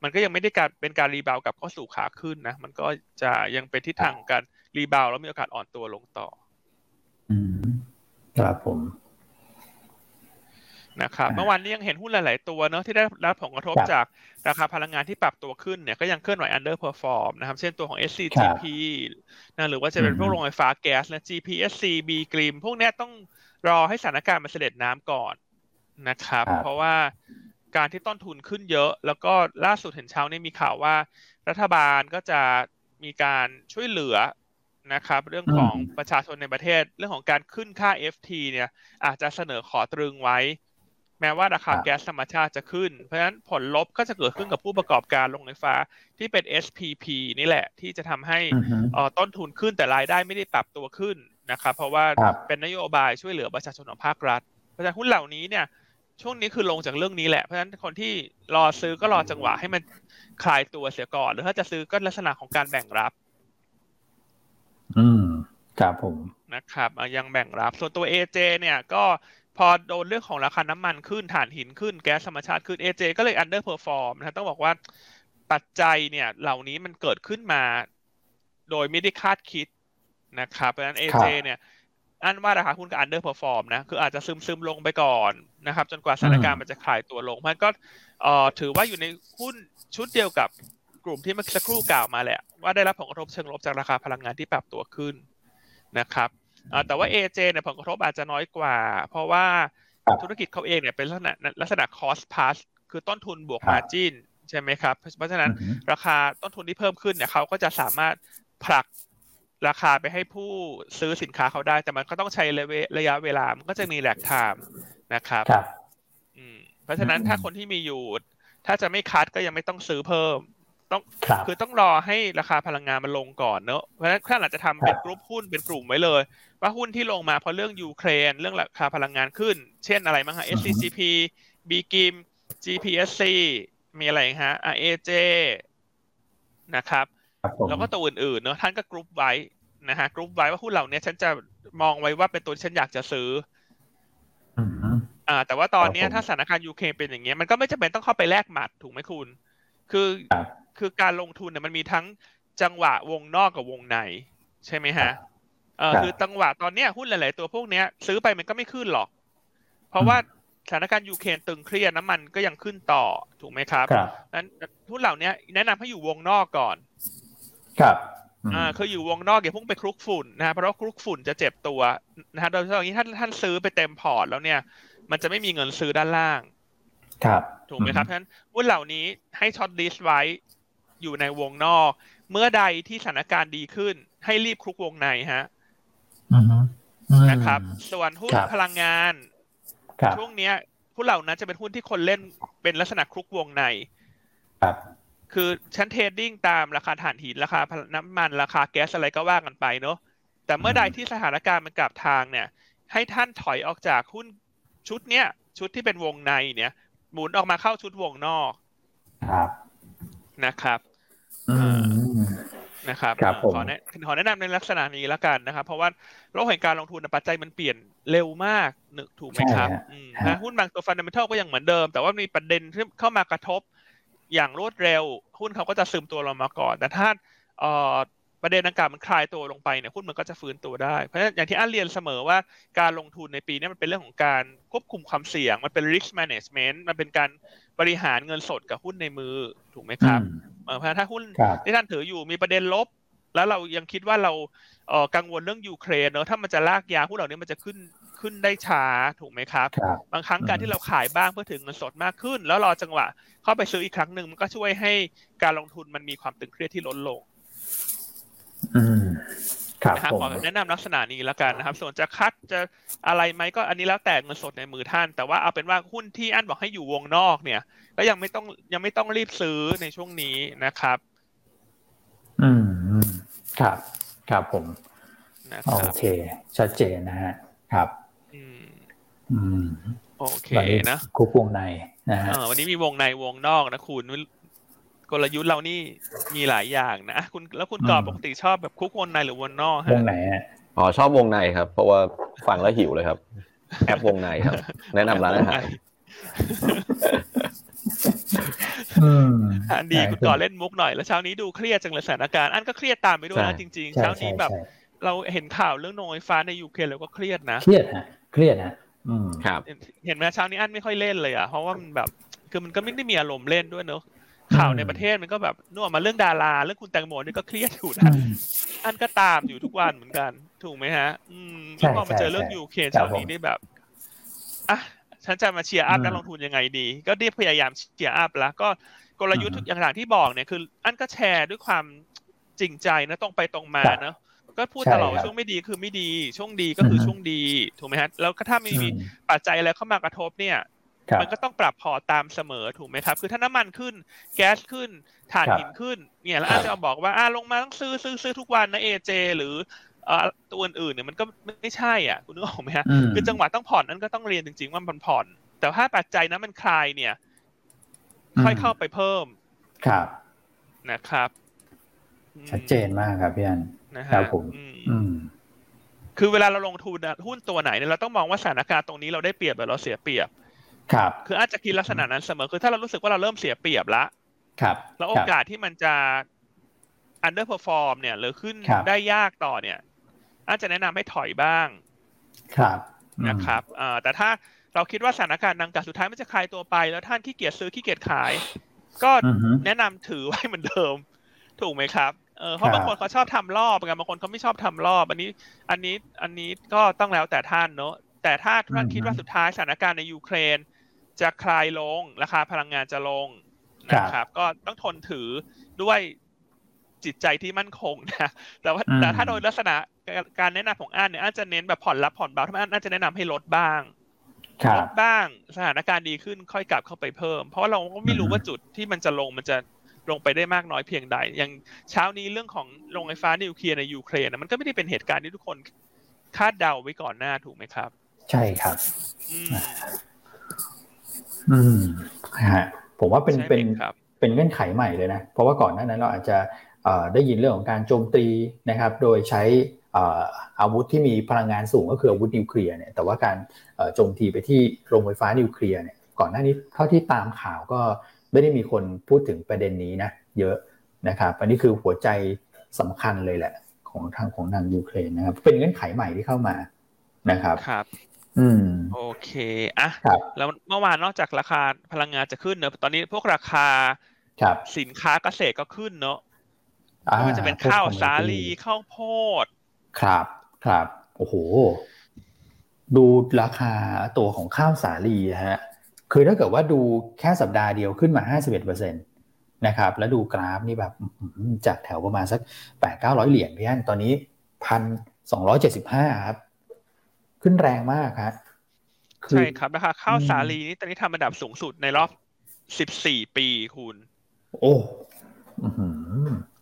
มันก็ยังไม่ได้การเป็นการรีบาวกับเข้าสู่ขาขึ้นนะ มันก็จะยังเป็นทิศทางการรีบาวแล้วมีโอกาสอ่อนตัวลงต่อ อืมครับผม นะครับเมื่อวานนี้ยังเห็นหุ้นหลาย ๆ ตัวเนาะที่ได้รับผลกระทบจากราคาพลังงานที่ปรับตัวขึ้นเนี่ยก็ยังเคลื่อนไหว underperform นะครับเช่นตัวของ SCGP นะหรือว่าจะเป็นพวกโรงไฟฟ้าแก๊สและ GPSC B กริมพวกนี้ต้องรอให้สถานการณ์มันเสด็จน้ำก่อนนะครับ เพราะว่าการที่ต้นทุนขึ้นเยอะ แล้วก็ล่าสุดเห็นเช้านี้มีข่าวว่า รัฐบาลก็จะมีการช่วยเหลือนะครับ เรื่องของประชาชนในประเทศเรื่องของการขึ้นค่า FT เนี่ย อาจจะเสนอขอตรึงไว้ แม้ว่าราคาแก๊สธรรมชาติจะขึ้น เพราะฉะนั้นผลลบก็จะเกิดขึ้นกับผู้ประกอบการโรงไฟฟ้าที่เป็น SPP นี่แหละที่จะทำให้ต้นทุนขึ้นแต่รายได้ไม่ได้ปรับตัวขึ้นนะครับเพราะว่าเป็นนโยบายช่วยเหลือประชาชนของภาครัฐเพราะฉะนั้นหุ้นเหล่านี้เนี่ย ช่วงนี้คือลงจากเรื่องนี้แหละเพราะฉะนั้นคนที่รอซื้อก็รอจังหวะให้มันคลายตัวเสียก่อน หรือถ้าจะซื้อก็ลักษณะของการแบ่งรับ อืมครับผมนะครับยังแบ่งรับ ส่วนตัว AJ เนี่ยก็ พอโดนเรื่องของราคาน้ำมันขึ้นถ่านหินขึ้นแก๊สธรรมชาติขึ้น AJ ก็เลย underperform นะต้องบอกว่าปัจจัยเนี่ยเหล่านี้มันเกิดขึ้นมา โดยไม่ได้คาดคิดนะครับ เพราะฉะนั้น AJ เนี่ยอันว่าราคาหุ้นก็ underperform นะ คืออาจจะซึมซึมลงไปก่อนนะครับ จนกว่าสถานการณ์มันจะคลายตัวลง มันก็เอ่อถือว่าอยู่ในหุ้นชุดเดียวกับกลุ่มที่เมื่อสักครู่กล่าวมาแหละ ว่าได้รับผลกระทบเชิงลบจากราคาพลังงานที่ปรับตัวขึ้นนะครับ แต่ว่า AJ เนี่ยผลกระทบอาจจะน้อยกว่า เพราะว่าธุรกิจเขาเองเนี่ยเป็นลักษณะลักษณะ cost plus คือต้นทุนบวก margin ใช่ไหมครับ เพราะฉะนั้นราคาต้นทุนที่เพิ่มขึ้นเนี่ยเขาก็จะสามารถผลักราคาไปให้ผู้ซื้อสินค้าเขาได้ แต่มันก็ต้องใช้ระยะเวลา มันก็จะมี lag time นะครับเพราะฉะนั้นถ้าคนที่มีอยู่ ถ้าจะไม่ cut ก็ยังไม่ต้องซื้อเพิ่ม ต้องคือต้องรอให้ราคาพลังงานมันลงก่อนเนอะเพราะฉะนั้นท่านอาจจะทำเป็นกลุ่มหุ้นเป็นกลุ่มไว้เลย ว่าหุ้นที่ลงมาเพราะเรื่องยูเครนเรื่องราคาพลังงานขึ้น เช่นอะไรบ้างฮะ SCGP BGRIM GPSC มีอะไรฮะ AJ นะครับ แล้วก็ตัวอื่นๆเนอะท่านก็กรุ๊ปไว้นะฮะกรุ๊ปไว้ว่าหุ้นเหล่านี้ฉันจะมองไว้ว่าเป็นตัวที่ฉันอยากจะซื้ออ่า แต่ว่าตอนนี้ถ้าสถานการณ์ยูเครนเป็นอย่างเงี้ยมันก็ไม่จำเป็นต้องเข้าไปแลกหมัดถูกไหมคุณ คือ คือการลงทุนเนี่ยมันมีทั้งจังหวะวงนอกกับวงใน ใช่ไหมฮะเออคือจังหวะตอนเนี้ยหุ้นหลาย ๆ ตัวพวกเนี้ย ซื้อไปมันก็ไม่ขึ้นหรอก เพราะว่าสถานการณ์ยูเครนตึงเครียดน้ำมันก็ยังขึ้นต่อถูกไหมครับนั้นหุ้นเหล่านี้แนะนำให้อยู่วงนอกก่อน ครับอ่าคืออยู่วงนอกอย่าพุ่งไปคลุกฝุ่นนะเพราะว่าคลุกฝุ่นจะเจ็บตัวนะฮะโดยเฉพาะอย่างนี้ถ้าท่านซื้อไปเต็มพอร์ตแล้วเนี่ย มันจะไม่มีเงินซื้อด้านล่าง ครับ ถูกไหมครับเพราะฉะนั้นหุ้นเหล่านี้ให้ shortlist ไว้ อยู่ในวงนอก เมื่อใดที่สถานการณ์ดีขึ้น ให้รีบคลุกวงในฮะนะครับ ส่วนหุ้นพลังงานช่วงเนี้ยหุ้นเหล่านั้นจะเป็นหุ้นที่คนเล่นเป็นลักษณะคลุกวงในครับคือฉันเทรดดิ้งตามราคาถ่านหินราคาน้ำมันราคาแก๊สอะไรก็ว่ากันไปเนาะแต่เมื่อใดที่สถานการณ์มันกลับทางเนี่ย ให้ท่านถอยออกจากหุ้นชุดเนี้ยชุดที่เป็นวงในเนี่ย หมุนออกมาเข้าชุดวงนอกครับนะครับ นะครับขอแนะขอแนะนำในลักษณะนี้แล้วกันนะครับ เพราะว่าโลกแห่งการลงทุนปัจจัยมันเปลี่ยนเร็วมากนึกถูกไหมครับนะหุ้นบางตัวฟันเดเมนทัลก็ยังเหมือนเดิม แต่ว่ามีประเด็นที่เข้ามากระทบอย่างรวดเร็ว หุ้นเขาก็จะซึมตัวลงมาก่อน แต่ถ้าประเด็นดังกล่าวมันคลายตัวลงไปเนี่ยหุ้นมันก็จะฟื้นตัวได้ เพราะฉะนั้นอย่างที่อันเรียนเสมอว่าการลงทุนในปีนี้มันเป็นเรื่องของการควบคุมความเสี่ยง มันเป็น risk management มันเป็นการ บริหารเงินสดกับหุ้นในมือถูกไหมครับเพราะถ้าหุ้นที่ท่านถืออยู่มีประเด็นลบ แล้วเรายังคิดว่าเรากังวลเรื่องยูเครนเนอะถ้ามันจะลากยาหุ้นเหล่านี้มันจะขึ้นขึ้นได้ช้าถูกไหมครับ บางครั้งการที่เราขายบ้างเพื่อถึงเงินสดมากขึ้น แล้วรอจังหวะเข้าไปซื้ออีกครั้งหนึ่งมันก็ช่วยให้การลงทุนมันมีความตึงเครียดที่ลดลง อืมครับ นะครับขอแนะนำลักษณะนี้แล้วกันนะครับ ส่วนจะคัดจะอะไรไหมก็อันนี้แล้วแต่เงินสดในมือท่าน แต่ว่าเอาเป็นว่าหุ้นที่อันบอกให้อยู่วงนอกเนี่ย ก็ยังไม่ต้องยังไม่ต้องรีบซื้อในช่วงนี้นะครับ อืมครับครับผมโอเค ชัดเจนนะฮะครับ อืมโอเคนะคุกวงในนะฮะวันนี้มีวงในวงนอกนะคุณ กลยุทธ์เรานี่มีหลายอย่างนะคุณแล้วคุณกอบปกติชอบแบบคุกวงในหรือวงนอกฮะวงไหนอ๋อชอบวงในครับ เพราะว่าฟังแล้วหิวเลยครับ แอปวงในครับ แนะนำร้านอาหารอันดีคุณก่อเล่นมุกหน่อย แล้วเช้านี้ดูเครียดจังเลยสถานการณ์อันก็เครียดตามไปด้วยนะจริงๆเช้านี้แบบ เราเห็นข่าวเรื่องโนไฟฟ้าในยูเครนแล้วก็เครียดนะเครียดฮะเครียดฮะครับ เห็นไหมเช้านี้อันไม่ค่อยเล่นเลยอะเพราะว่ามันแบบ คือมันก็ไม่ได้มีอารมณ์เล่นด้วยเนอะ ข่าวในประเทศมันก็แบบนวมาเรื่องดาราเรื่องคุณแตงโมนี่ก็เครียดอยู่นะอันก็ตามอยู่ทุกวันเหมือนกัน ถูกไหมฮะ อืมพอมาเจอเรื่องยูเครนเช้านี้นี่แบบอะฉันจะมา cheer up นักลงทุนยังไงดี ก็ได้พยายาม cheer up แล้วก็กลยุทธ์ทุกอย่างที่บอกเนี่ยคือ อันก็แชร์ด้วยความจริงใจนะตรงไปตรงมาเนาะก็พูดตลอดว่าช่วงไม่ดีคือไม่ดี ช่วงดีก็คือช่วงดีถูกไหมฮะแล้วก็ถ้ามีปัจจัยอะไรเข้ามากระทบเนี่ย มันก็ต้องปรับพอตามเสมอถูกไหมครับ คือถ้าน้ำมันขึ้น แก๊สขึ้นถ่านหินขึ้น เนี่ยแล้วอาจจะบอกว่าอ่าลงมาต้องซื้อซื้อซื้อทุกวันนะเอเจหรือตัวอื่นเนี่ยมันก็ไม่ใช่อะคุณนึกออกไหมฮะคือจังหวะต้องผ่อนนั้นก็ต้องเรียนจริงๆว่ามันผ่อน แต่ถ้าปัจจัยนั้นมันคลายเนี่ย ค่อยเข้าไปเพิ่มครับนะครับ ชัดเจนมากครับพี่อันนะครับผมคือเวลาเราลงทุนหุ้นตัวไหนเนี่ยเราต้องมองว่าสถานการณ์ตรงนี้เราได้เปรียบหรือเราเสียเปรียบ ครับ คืออาจจะคิดลักษณะนั้นเสมอคือถ้าเรารู้สึกว่าเราเริ่มเสียเปรียบละครับ แล้วโอกาสที่มันจะ underperform เนี่ย หรือขึ้นได้ยากต่อเนี่ย อาจจะแนะนำให้ถอยบ้าง ครับนะครับแต่ถ้าเราคิดว่าสถานการณ์ดังกล่าวสุดท้ายมันจะคลายตัวไป แล้วท่านขี้เกียจซื้อขี้เกียจขาย ก็แนะนำถือไว้เหมือนเดิม ถูกไหมครับเออเพราะบางคนเขาชอบทำรอบกันบางคนเขาไม่ชอบทำรอบ อันนี้ อันนี้อันนี้ก็ต้องแล้วแต่ท่านเนอะแต่ถ้าท่านคิดว่าสุดท้ายสถานการณ์ในยูเครน จะคลายลง ราคาพลังงานจะลงนะครับ ก็ต้องทนถือด้วยจิตใจที่มั่นคงนะแต่ว่าแต่ถ้าโดยลักษณะการแนะนำของอันเนี่ยอันจะเน้นแบบผ่อนรับผ่อนเบาถ้าอันอันจะแนะนำให้ลดบ้างลดบ้างสถานการณ์ดีขึ้นค่อยกลับเข้าไปเพิ่ม เพราะเราก็ไม่รู้ว่าจุดที่มันจะลงมันจะลงไปได้มากน้อยเพียงใด อย่างเช้านี้เรื่องของโรงไฟฟ้านิวเคลียร์ในยูเครนมันก็ไม่ได้เป็นเหตุการณ์ที่ทุกคนคาดเดาไว้ก่อนหน้าถูกไหมครับ ใช่ครับ อืมฮะผมว่าเป็นเป็นเป็นเงื่อนไขใหม่เลยนะ เพราะว่าก่อนหน้านั้นเราอาจจะได้ยินเรื่องของการโจมตีนะครับ โดยใช้อาวุธที่มีพลังงานสูงก็คืออาวุธนิวเคลียร์เนี่ย แต่ว่าการโจมตีไปที่โรงไฟฟ้านิวเคลียร์เนี่ย ก่อนหน้านี้เท่าที่ตามข่าวก็ไม่ได้มีคนพูดถึงประเด็นนี้นะเยอะนะครับ อันนี้คือหัวใจสำคัญเลยแหละของทางของทางยูเครนนะครับ เป็นเงื่อนไขใหม่ที่เข้ามานะครับครับ อืม โอเคอะแล้วเมื่อวานนอกจากราคาพลังงานจะขึ้นเนอะตอนนี้พวกราคาสินค้าเกษตรก็ขึ้นเนอะไม่ว่าจะเป็นข้าวสาลีข้าวโพด ครับครับโอ้โห ดูราคาตัวของข้าวสาลีฮะ คือถ้าเกิดว่าดูแค่สัปดาห์เดียวขึ้นมา 51%นะครับ แล้วดูกราฟนี่แบบจากแถวประมาณสักแปดเก้าร้อยเหรียญพี่อันตอนนี้พันสองร้อยเจ็ดสิบห้าครับ ขึ้นแรงมากครับใช่ครับนะคะข้าวสาลีนี่ตอนนี้ทำอันดับสูงสุดในรอบสิบสี่ปีคุณ โอ้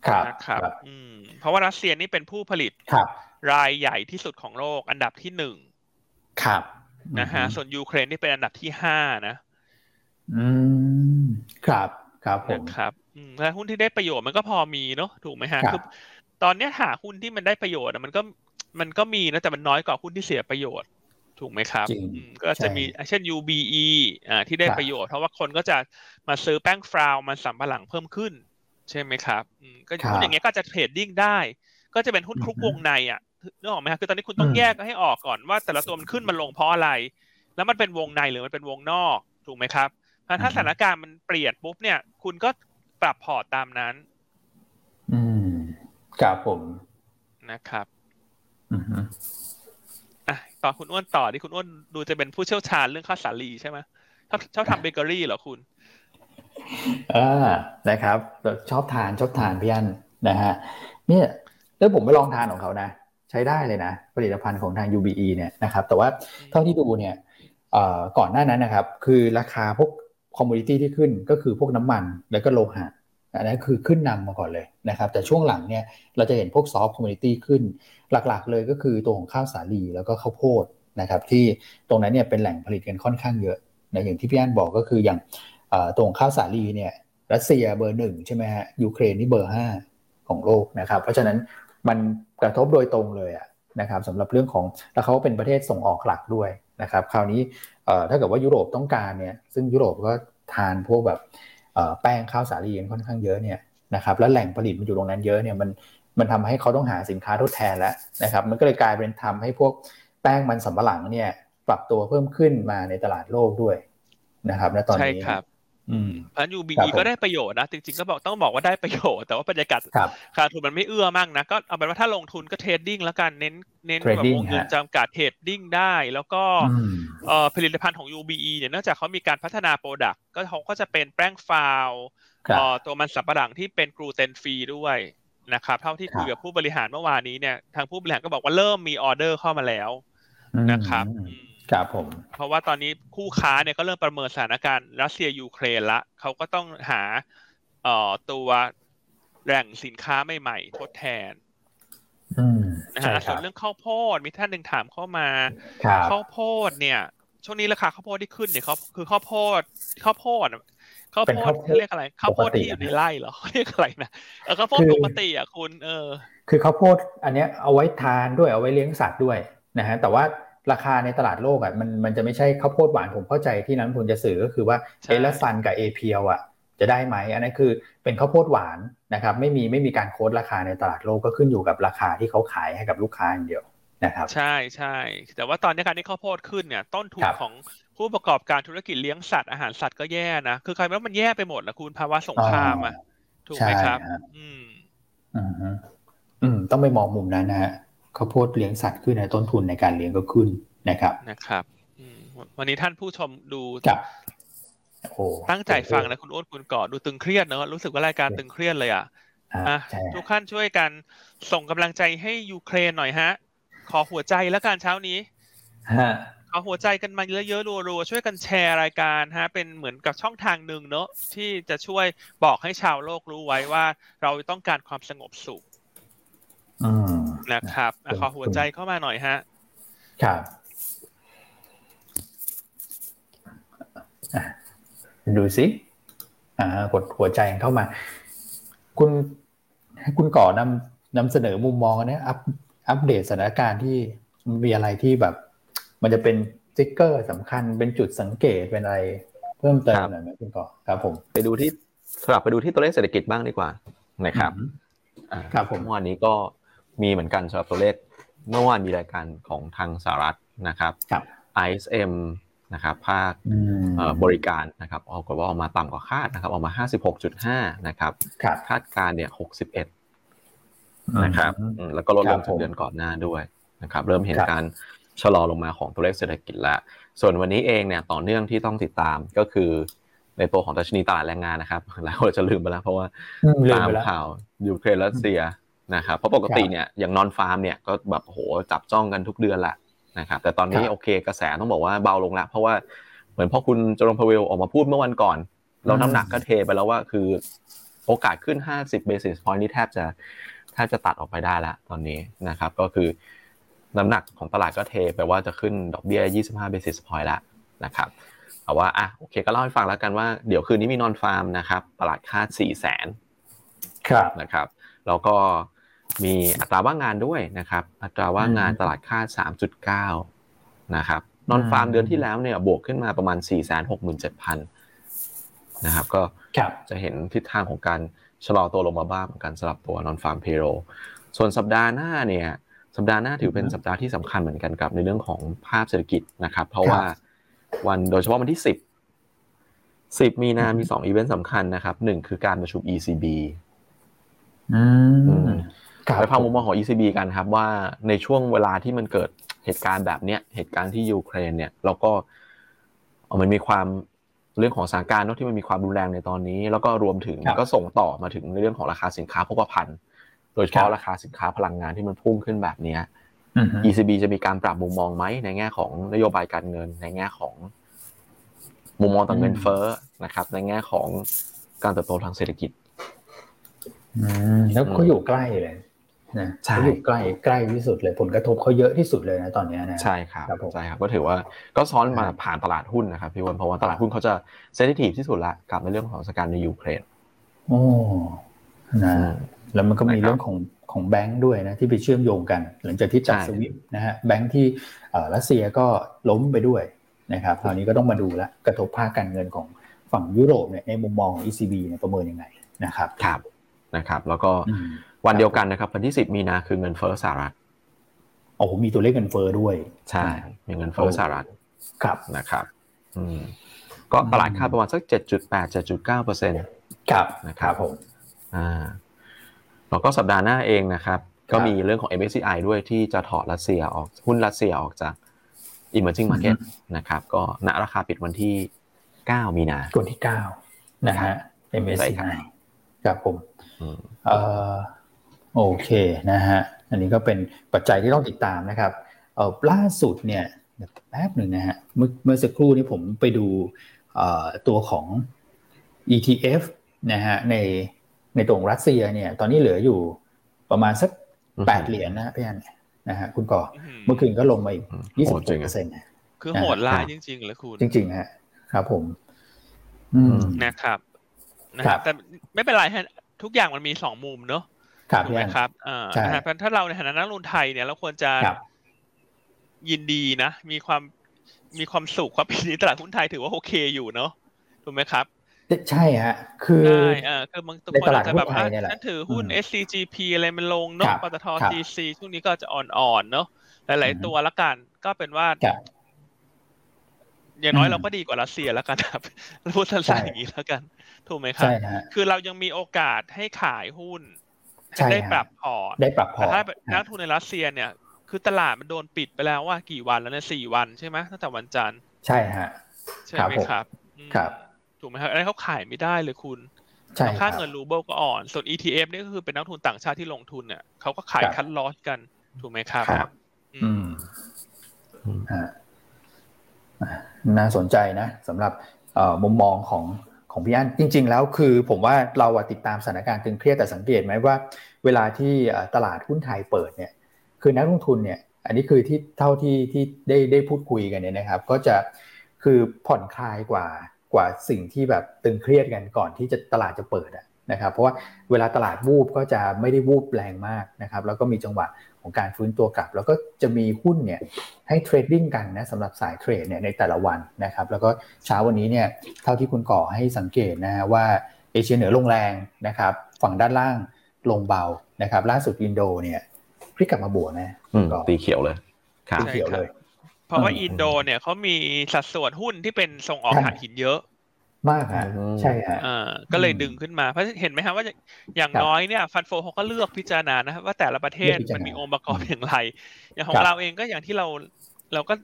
ครับนะครับอืมเพราะว่ารัสเซียนี่เป็นผู้ผลิตรายใหญ่ที่สุดของโลก อันดับที่หนึ่งครับนะฮะส่วนยูเครนนี่เป็นอันดับที่ห้านะ อืมครับครับผมครับแล้วหุ้นที่ได้ประโยชน์มันก็พอมีเนาะถูกไหมฮะคือตอนนี้หาหุ้นที่มันได้ประโยชน์มันก็ มันก็มีนะแต่มันน้อยกว่าหุ้นที่เสียประโยชน์ ถูกไหมครับ ก็จะมีเช่น UBE อ่าที่ได้ประโยชน์ เพราะว่าคนก็จะมาซื้อแป้งฟราวมันสัมปะหลังเพิ่มขึ้น ใช่ไหมครับก็หุ้นอย่างเงี้ยก็จะเทรดดิ้งได้ ก็จะเป็นหุ้นคลุกวงในอะนึกออกไหมครับคือตอนนี้คุณต้องแยกให้ออกก่อนว่าแต่ละตัวมันขึ้นมันลงเพราะอะไร แล้วมันเป็นวงในหรือมันเป็นวงนอกถูกไหมครับถ้าสถานการณ์มันเปลี่ยนปุ๊บเนี่ย คุณก็ปรับพอร์ตตามนั้น อืมครับผมนะครับ อืออะต่อคุณอ้วนต่อที่คุณอ้วนดูจะเป็นผู้เชี่ยวชาญเรื่องข้าวสาลีใช่ไหมชอบชอบทำเบเกอรี่เหรอคุณอ่านะครับ ชอบทานชอบทานพี่อันนะฮะเนี่ยแล้วผมไปลองทานของเขานะ ใช้ได้เลยนะ ผลิตภัณฑ์ของทาง UBE เนี่ยนะครับ แต่ว่าเท่าที่ดูเนี่ยก่อนหน้านั้นนะครับ คือราคาพวก commodity ที่ขึ้นก็คือพวกน้ำมันแล้วก็โลหะ อันนั้นคือขึ้นนำมาก่อนเลยนะครับ แต่ช่วงหลังเนี่ยเราจะเห็นพวก soft commodity ขึ้น หลักๆ เลยก็คือตัวของข้าวสาลีแล้วก็ข้าวโพดนะครับ ที่ตรงนั้นเนี่ยเป็นแหล่งผลิตกันค่อนข้างเยอะนะอย่างที่พี่อันบอกก็คืออย่างตรงข้าวสาลีเนี่ยรัสเซียเบอร์หนึ่งใช่ไหมฮะยูเครนนี่เบอร์ห้าของโลกนะครับ เพราะฉะนั้นมันกระทบโดยตรงเลยนะครับสำหรับเรื่องของแล้วเขาเป็นประเทศส่งออกหลักด้วยนะครับ คราวนี้ถ้าเกิดว่ายุโรปต้องการเนี่ยซึ่งยุโรปก็ทานพวกแบบ แป้งข้าวสาลีค่อนข้างเยอะเนี่ยนะครับแล้วแหล่งผลิตมันอยู่ตรงนั้นเยอะเนี่ยมันมันทำให้เขาต้องหาสินค้าทดแทนแล้วนะครับมันก็เลยกลายเป็นทำให้พวกแป้งมันสำปะหลังเนี่ยปรับตัวเพิ่มขึ้นมาในตลาดโลกด้วยนะครับและตอนนี้ใช่ครับ พัน UBE ก็ได้ประโยชน์นะ จริงๆก็บอกต้องบอกว่าได้ประโยชน์ แต่ว่าบรรยากาศการทุนมันไม่เอื้อมากนะ ก็เอาเป็นว่าถ้าลงทุนก็ trading แล้วกัน เน้นเน้นแบบวงเงินจำกัด trading ได้ แล้วก็ผลิตภัณฑ์ของ UBE เนี่ยเนื่องจากเขามีการพัฒนา product ก็เขาก็จะเป็นแป้ง flourตัวมันสำปะหลังที่เป็น gluten free ด้วยนะครับเท่าที่คุยกับผู้บริหารเมื่อวานนี้เนี่ยทางผู้บริหารก็บอกว่าเริ่มมีออเดอร์เข้ามาแล้วนะครับ ครับผม เพราะว่าตอนนี้คู่ค้าเนี่ยก็เริ่มประเมินสถานการณ์รัสเซียยูเครนละเขาก็ต้องหาเอ่อตัวแหล่งสินค้าใหม่ๆทดแทนนะฮะส่วนเรื่องข้าวโพดมีท่านหนึ่งถามเข้ามาข้าวโพดเนี่ยช่วงนี้ราคาข้าวโพดที่ขึ้นเนี่ยเขาคือข้าวโพดข้าวโพดข้าวโพดเรียกอะไรข้าวโพดที่อยู่ในไร่เหรอเรียกอะไรนะเออข้าวโพดปกติอะคุณเออ คือข้าวโพดอันเนี้ยเอาไว้ทานด้วยเอาไว้เลี้ยงสัตว์ด้วยนะฮะแต่ว่า ราคาในตลาดโลกอะมันมันจะไม่ใช่ข้าวโพดหวานผมเข้าใจที่นั้นผมจะสื่อก็คือว่าเอลซันกับเอเพียวอะจะได้ไหมอันนั้นคือเป็นข้าวโพดหวานนะครับไม่มีไม่มีการโค้ดราคาในตลาดโลกก็ขึ้นอยู่กับราคาที่เขาขายให้กับลูกค้าอย่างเดียวนะครับใช่ใช่แต่ว่าตอนนี้การที่ข้าวโพดขึ้นเนี่ยต้นทุนของผู้ประกอบการธุรกิจเลี้ยงสัตว์อาหารสัตว์ก็แย่นะคือใครว่ามันแย่ไปหมดนะคุณภาวะสงครามอะถูกไหมครับ อืมอืมอืมต้องไปมองมุมนั้นนะฮะ ข้าวโพดเลี้ยงสัตว์ขึ้นในต้นทุนในการเลี้ยงก็ขึ้นนะครับนะครับวันนี้ท่านผู้ชมดูตั้งใจฟังนะคุณโอ๊ตคุณก่อดูตึงเครียดเนอะรู้สึกว่ารายการตึงเครียดเลยอะอะทุกท่านช่วยกันส่งกำลังใจให้ยูเครนหน่อยฮะ ขอหัวใจแล้วกันเช้านี้ขอหัวใจกันมาเยอะๆรัวๆช่วยกันแชร์รายการฮะ เป็นเหมือนกับช่องทางหนึ่งเนอะที่จะช่วยบอกให้ชาวโลกรู้ไว้ว่า เราต้องการความสงบสุข นะครับขอหัวใจเข้ามาหน่อยฮะครับดูสิอ่ากดหัวใจเข้ามา คุณคุณก่อนำนำเสนอมุมมองนี้อัปอัปเดตสถานการณ์ที่มีอะไรที่แบบ มันจะเป็นสติ๊กเกอร์สำคัญเป็นจุดสังเกตเป็นอะไรเพิ่มเติมหน่อยไหมคุณก่อครับผม ไปดูที่สลับไปดูที่ตัวเลขเศรษฐกิจบ้างดีกว่านะครับครับผมเมื่อวานนี้ก็ มีเหมือนกันสำหรับตัวเลข เมื่อวานมีรายการของทางสหรัฐนะครับ ISM นะครับภาคบริการนะครับออกว่าออกมาต่ำกว่าคาดนะครับ ออกมา 56.5 นะครับคาดการเนี่ย 61 นะครับ แล้วก็ลดลงจากเดือนก่อนหน้าด้วยนะครับ เริ่มเห็นการชะลอลงมาของตัวเลขเศรษฐกิจแล้ว ส่วนวันนี้เองเนี่ยต่อเนื่องที่ต้องติดตามก็คือในตัวของดัชนีตลาดแรงงานนะครับหลายคนจะลืมไปแล้วเพราะว่าตามข่าวยูเครนรัสเซีย นะครับเพราะปกติเนี่ยอย่างนอนฟาร์มเนี่ยก็แบบโหจับจ้องกันทุกเดือนละนะครับแต่ตอนนี้โอเคกระแสต้องบอกว่าเบาลงแล้วเพราะว่าเหมือนพอคุณจอร์นพาเวลออกมาพูดเมื่อวันก่อน เราน้ำหนักก็เทไปแล้วว่าคือโอกาสขึ้น 50 basis point นี่แทบจะแทบจะตัดออกไปได้แล้วตอนนี้นะครับก็คือน้ำหนักของตลาดก็เทไปว่าจะขึ้นดอกเบี้ย 25 basis point แล้วนะครับแต่ว่าอะโอเคก็เล่าให้ฟังแล้วกันว่าเดี๋ยวคืนนี้มีนอนฟาร์มนะครับตลาดคาด4แสนครับนะครับแล้วก็ มีอัตราว่างงานด้วยนะครับ อัตราว่างงานตลาดค่า 3.9 นะครับ นอนฟาร์มเดือนที่แล้วเนี่ยบวกขึ้นมาประมาณ 467,000 นะครับ ก็จะเห็นทิศทางของการชะลอตัวลงมาบ้างเหมือนกันสำหรับตัวนอนฟาร์มเพโรส่วนสัปดาห์หน้าเนี่ยสัปดาห์หน้าถือเป็นสัปดาห์ที่สำคัญเหมือนกันกับในเรื่องของภาพเศรษฐกิจนะครับ เพราะว่าวันโดยเฉพาะวันที่ 10 10 มีนามี2อีเวนต์สำคัญนะครับหนึ่งคือการประชุม ECB ไปฟังมุมมองของ ECB กันครับว่าในช่วงเวลาที่มันเกิดเหตุการณ์แบบเนี้ยเหตุการณ์ที่ยูเครนเนี่ยเราก็มันมีความเรื่องของสถานการณ์ที่มันมีความรุนแรงในตอนนี้ แล้วก็รวมถึงก็ส่งต่อมาถึงในเรื่องของราคาสินค้าโภคภัณฑ์โดยเฉพาะราคาสินค้าพลังงานที่มันพุ่งขึ้นแบบนี้ ECB จะมีการปรับมุมมองไหมในแง่ของนโยบายการเงิน ในแง่ของมุมมองต่อเงินเฟ้อนะครับ ในแง่ของการเติบโตทางเศรษฐกิจแล้วเขาอยู่ใกล้เลย นะเขาอยู่ใกล้ใกล้ที่สุดเลยผลกระทบเขาเยอะที่สุดเลยนะตอนนี้นะใช่ครับใช่ครับก็ถือว่าก็ซ้อนมาผ่านตลาดหุ้นนะครับพี่วันเพราะว่าตลาดหุ้นเขาจะเซนซิทีฟที่สุดละกับในเรื่องของสถานการณ์ในยูเครนโอ้นะแล้วมันก็มีเรื่องของของแบงค์ด้วยนะที่ไปเชื่อมโยงกัน หลังจากที่จัดสวิปนะฮะแบงค์ที่รัสเซียก็ล้มไปด้วยนะครับคราวนี้ก็ต้องมาดูแลกระทบภาคการเงินของฝั่งยุโรปเนี่ยในมุมมองของ ECB เนี่ยประเมินยังไงนะครับครับนะครับ แล้วก็ วันเดียวกันนะครับวันที่สิบมีนาคือเงินเฟ้อสหรัฐโอ้โหมีตัวเลขเงินเฟ้อด้วย ใช่มีเงินเฟ้อสหรัฐครับนะครับ อืมก็ตลาดคาดประมาณสักเจ็ดจุดแปดเจ็ดจุดเก้าเปอร์เซ็นต์ครับนะครับผมอ่าแล้วก็สัปดาห์หน้าเองนะครับ ก็มีเรื่องของ MSCI ด้วยที่จะถอดรัสเซียออกหุ้นรัสเซียออกจาก emerging market นะครับ ก็ณราคาปิดวันที่เก้ามีนาวันที่เก้านะฮะ MSCI ครับผม โอเคนะฮะอันนี้ก็เป็นปัจจัยที่ต้องติดตามนะครับเออล่าสุดเนี่ยแป๊บหนึ่งนะฮะเมื่อเมื่อสักครู่นี้ผมไปดูตัวของ ETF นะฮะในในตรงรัสเซียเนี่ยตอนนี้เหลืออยู่ประมาณสักแปดเหรียญนะพี่อันนะฮะคุณก่อเมื่อคืนก็ลงมาอีกยี่สิบเปอร์เซ็นต์คือโหดร้ายจริงๆเลยคุณจริงๆฮะครับผมอืมนะครับนะครับแต่ไม่เป็นไรฮะทุกอย่างมันมีสองมุมเนอะ ถูกไหมครับอ่านะฮะเพราะถ้าเราในฐานะนักลงทุนไทยเนี่ยเราควรจะยินดีนะ มีความมีความสุขว่าปีนี้ตลาดหุ้นไทยถือว่าโอเคอยู่เนาะถูกไหมครับใช่ฮะ คือใช่เออคือบางตัวคนอาจจะแบบว่าฉันถือหุ้น SCGP อะไรมันลงเนาะปตท TC ช่วงนี้ก็จะอ่อนๆเนาะหลายๆตัวละกัน ก็เป็นว่า อย่างน้อยเราก็ดีกว่ารัสเซียแล้วกันครับพูดสั้นๆอย่างนี้แล้วกัน ถูกไหมครับ คือเรายังมีโอกาสให้ขายหุ้น ได้ปรับพอร์ตได้ปรับพอร์ตแต่ถ้านักทุนในรัสเซียเนี่ย คือตลาดมันโดนปิดไปแล้วว่ากี่วันแล้วเนี่ยสี่วันใช่ไหมตั้งแต่วันจันทร์ใช่ฮะใช่ไหมครับครับ ถูกไหมครับอันนี้เขาขายไม่ได้เลยคุณค่าเงินรูเบิลก็อ่อน ส่วน ETF นี่ก็คือเป็นนักทุนต่างชาติที่ลงทุนเนี่ยเขาก็ขายคัดลอสกันถูกไหมครับอืมน่าสนใจนะสำหรับมุมมองของ ของพี่อันจริง ๆ แล้วคือผมว่าเราติดตามสถานการณ์ตึงเครียดแต่สังเกตไหมว่า เวลาที่ตลาดหุ้นไทยเปิดเนี่ยคือนักลงทุนเนี่ยอันนี้คือที่เท่าที่ที่ได้ได้พูดคุยกันเนี่ยนะครับ ก็จะคือผ่อนคลายกว่ากว่าสิ่งที่แบบตึงเครียดกันก่อนที่จะตลาดจะเปิดนะครับเพราะว่าเวลาตลาดวูบก็จะไม่ได้วูบแรงมากนะครับแล้วก็มีจังหวะ ของการฟื้นตัวกลับ แล้วก็จะมีหุ้นเนี่ยให้ trading กันนะสำหรับสายเทรดเนี่ยในแต่ละวันนะครับแล้วก็เช้าวันนี้เนี่ยเท่าที่คุณก่อให้สังเกตนะฮะว่าเอเชียเหนือลงแรงนะครับฝั่งด้านล่างลงเบานะครับล่าสุดอินโดเนี่ยพลิกกลับมาบวกนะตีเขียวเลยตีเขียวเลย เพราะว่าอินโดเนี่ยเขามีสัดส่วนหุ้นที่เป็นส่งออกถ่านหินเยอะ มากฮะใช่ฮะก็เลยดึงขึ้นมาเพราะเห็นไหมฮะว่าอย่างน้อยเนี่ยฟันโฟเขาก็เลือกพิจารณานะว่าแต่ละประเทศมันมีองค์ประกอบอย่างไร อย่างของเราเองก็อย่างที่เราเราก็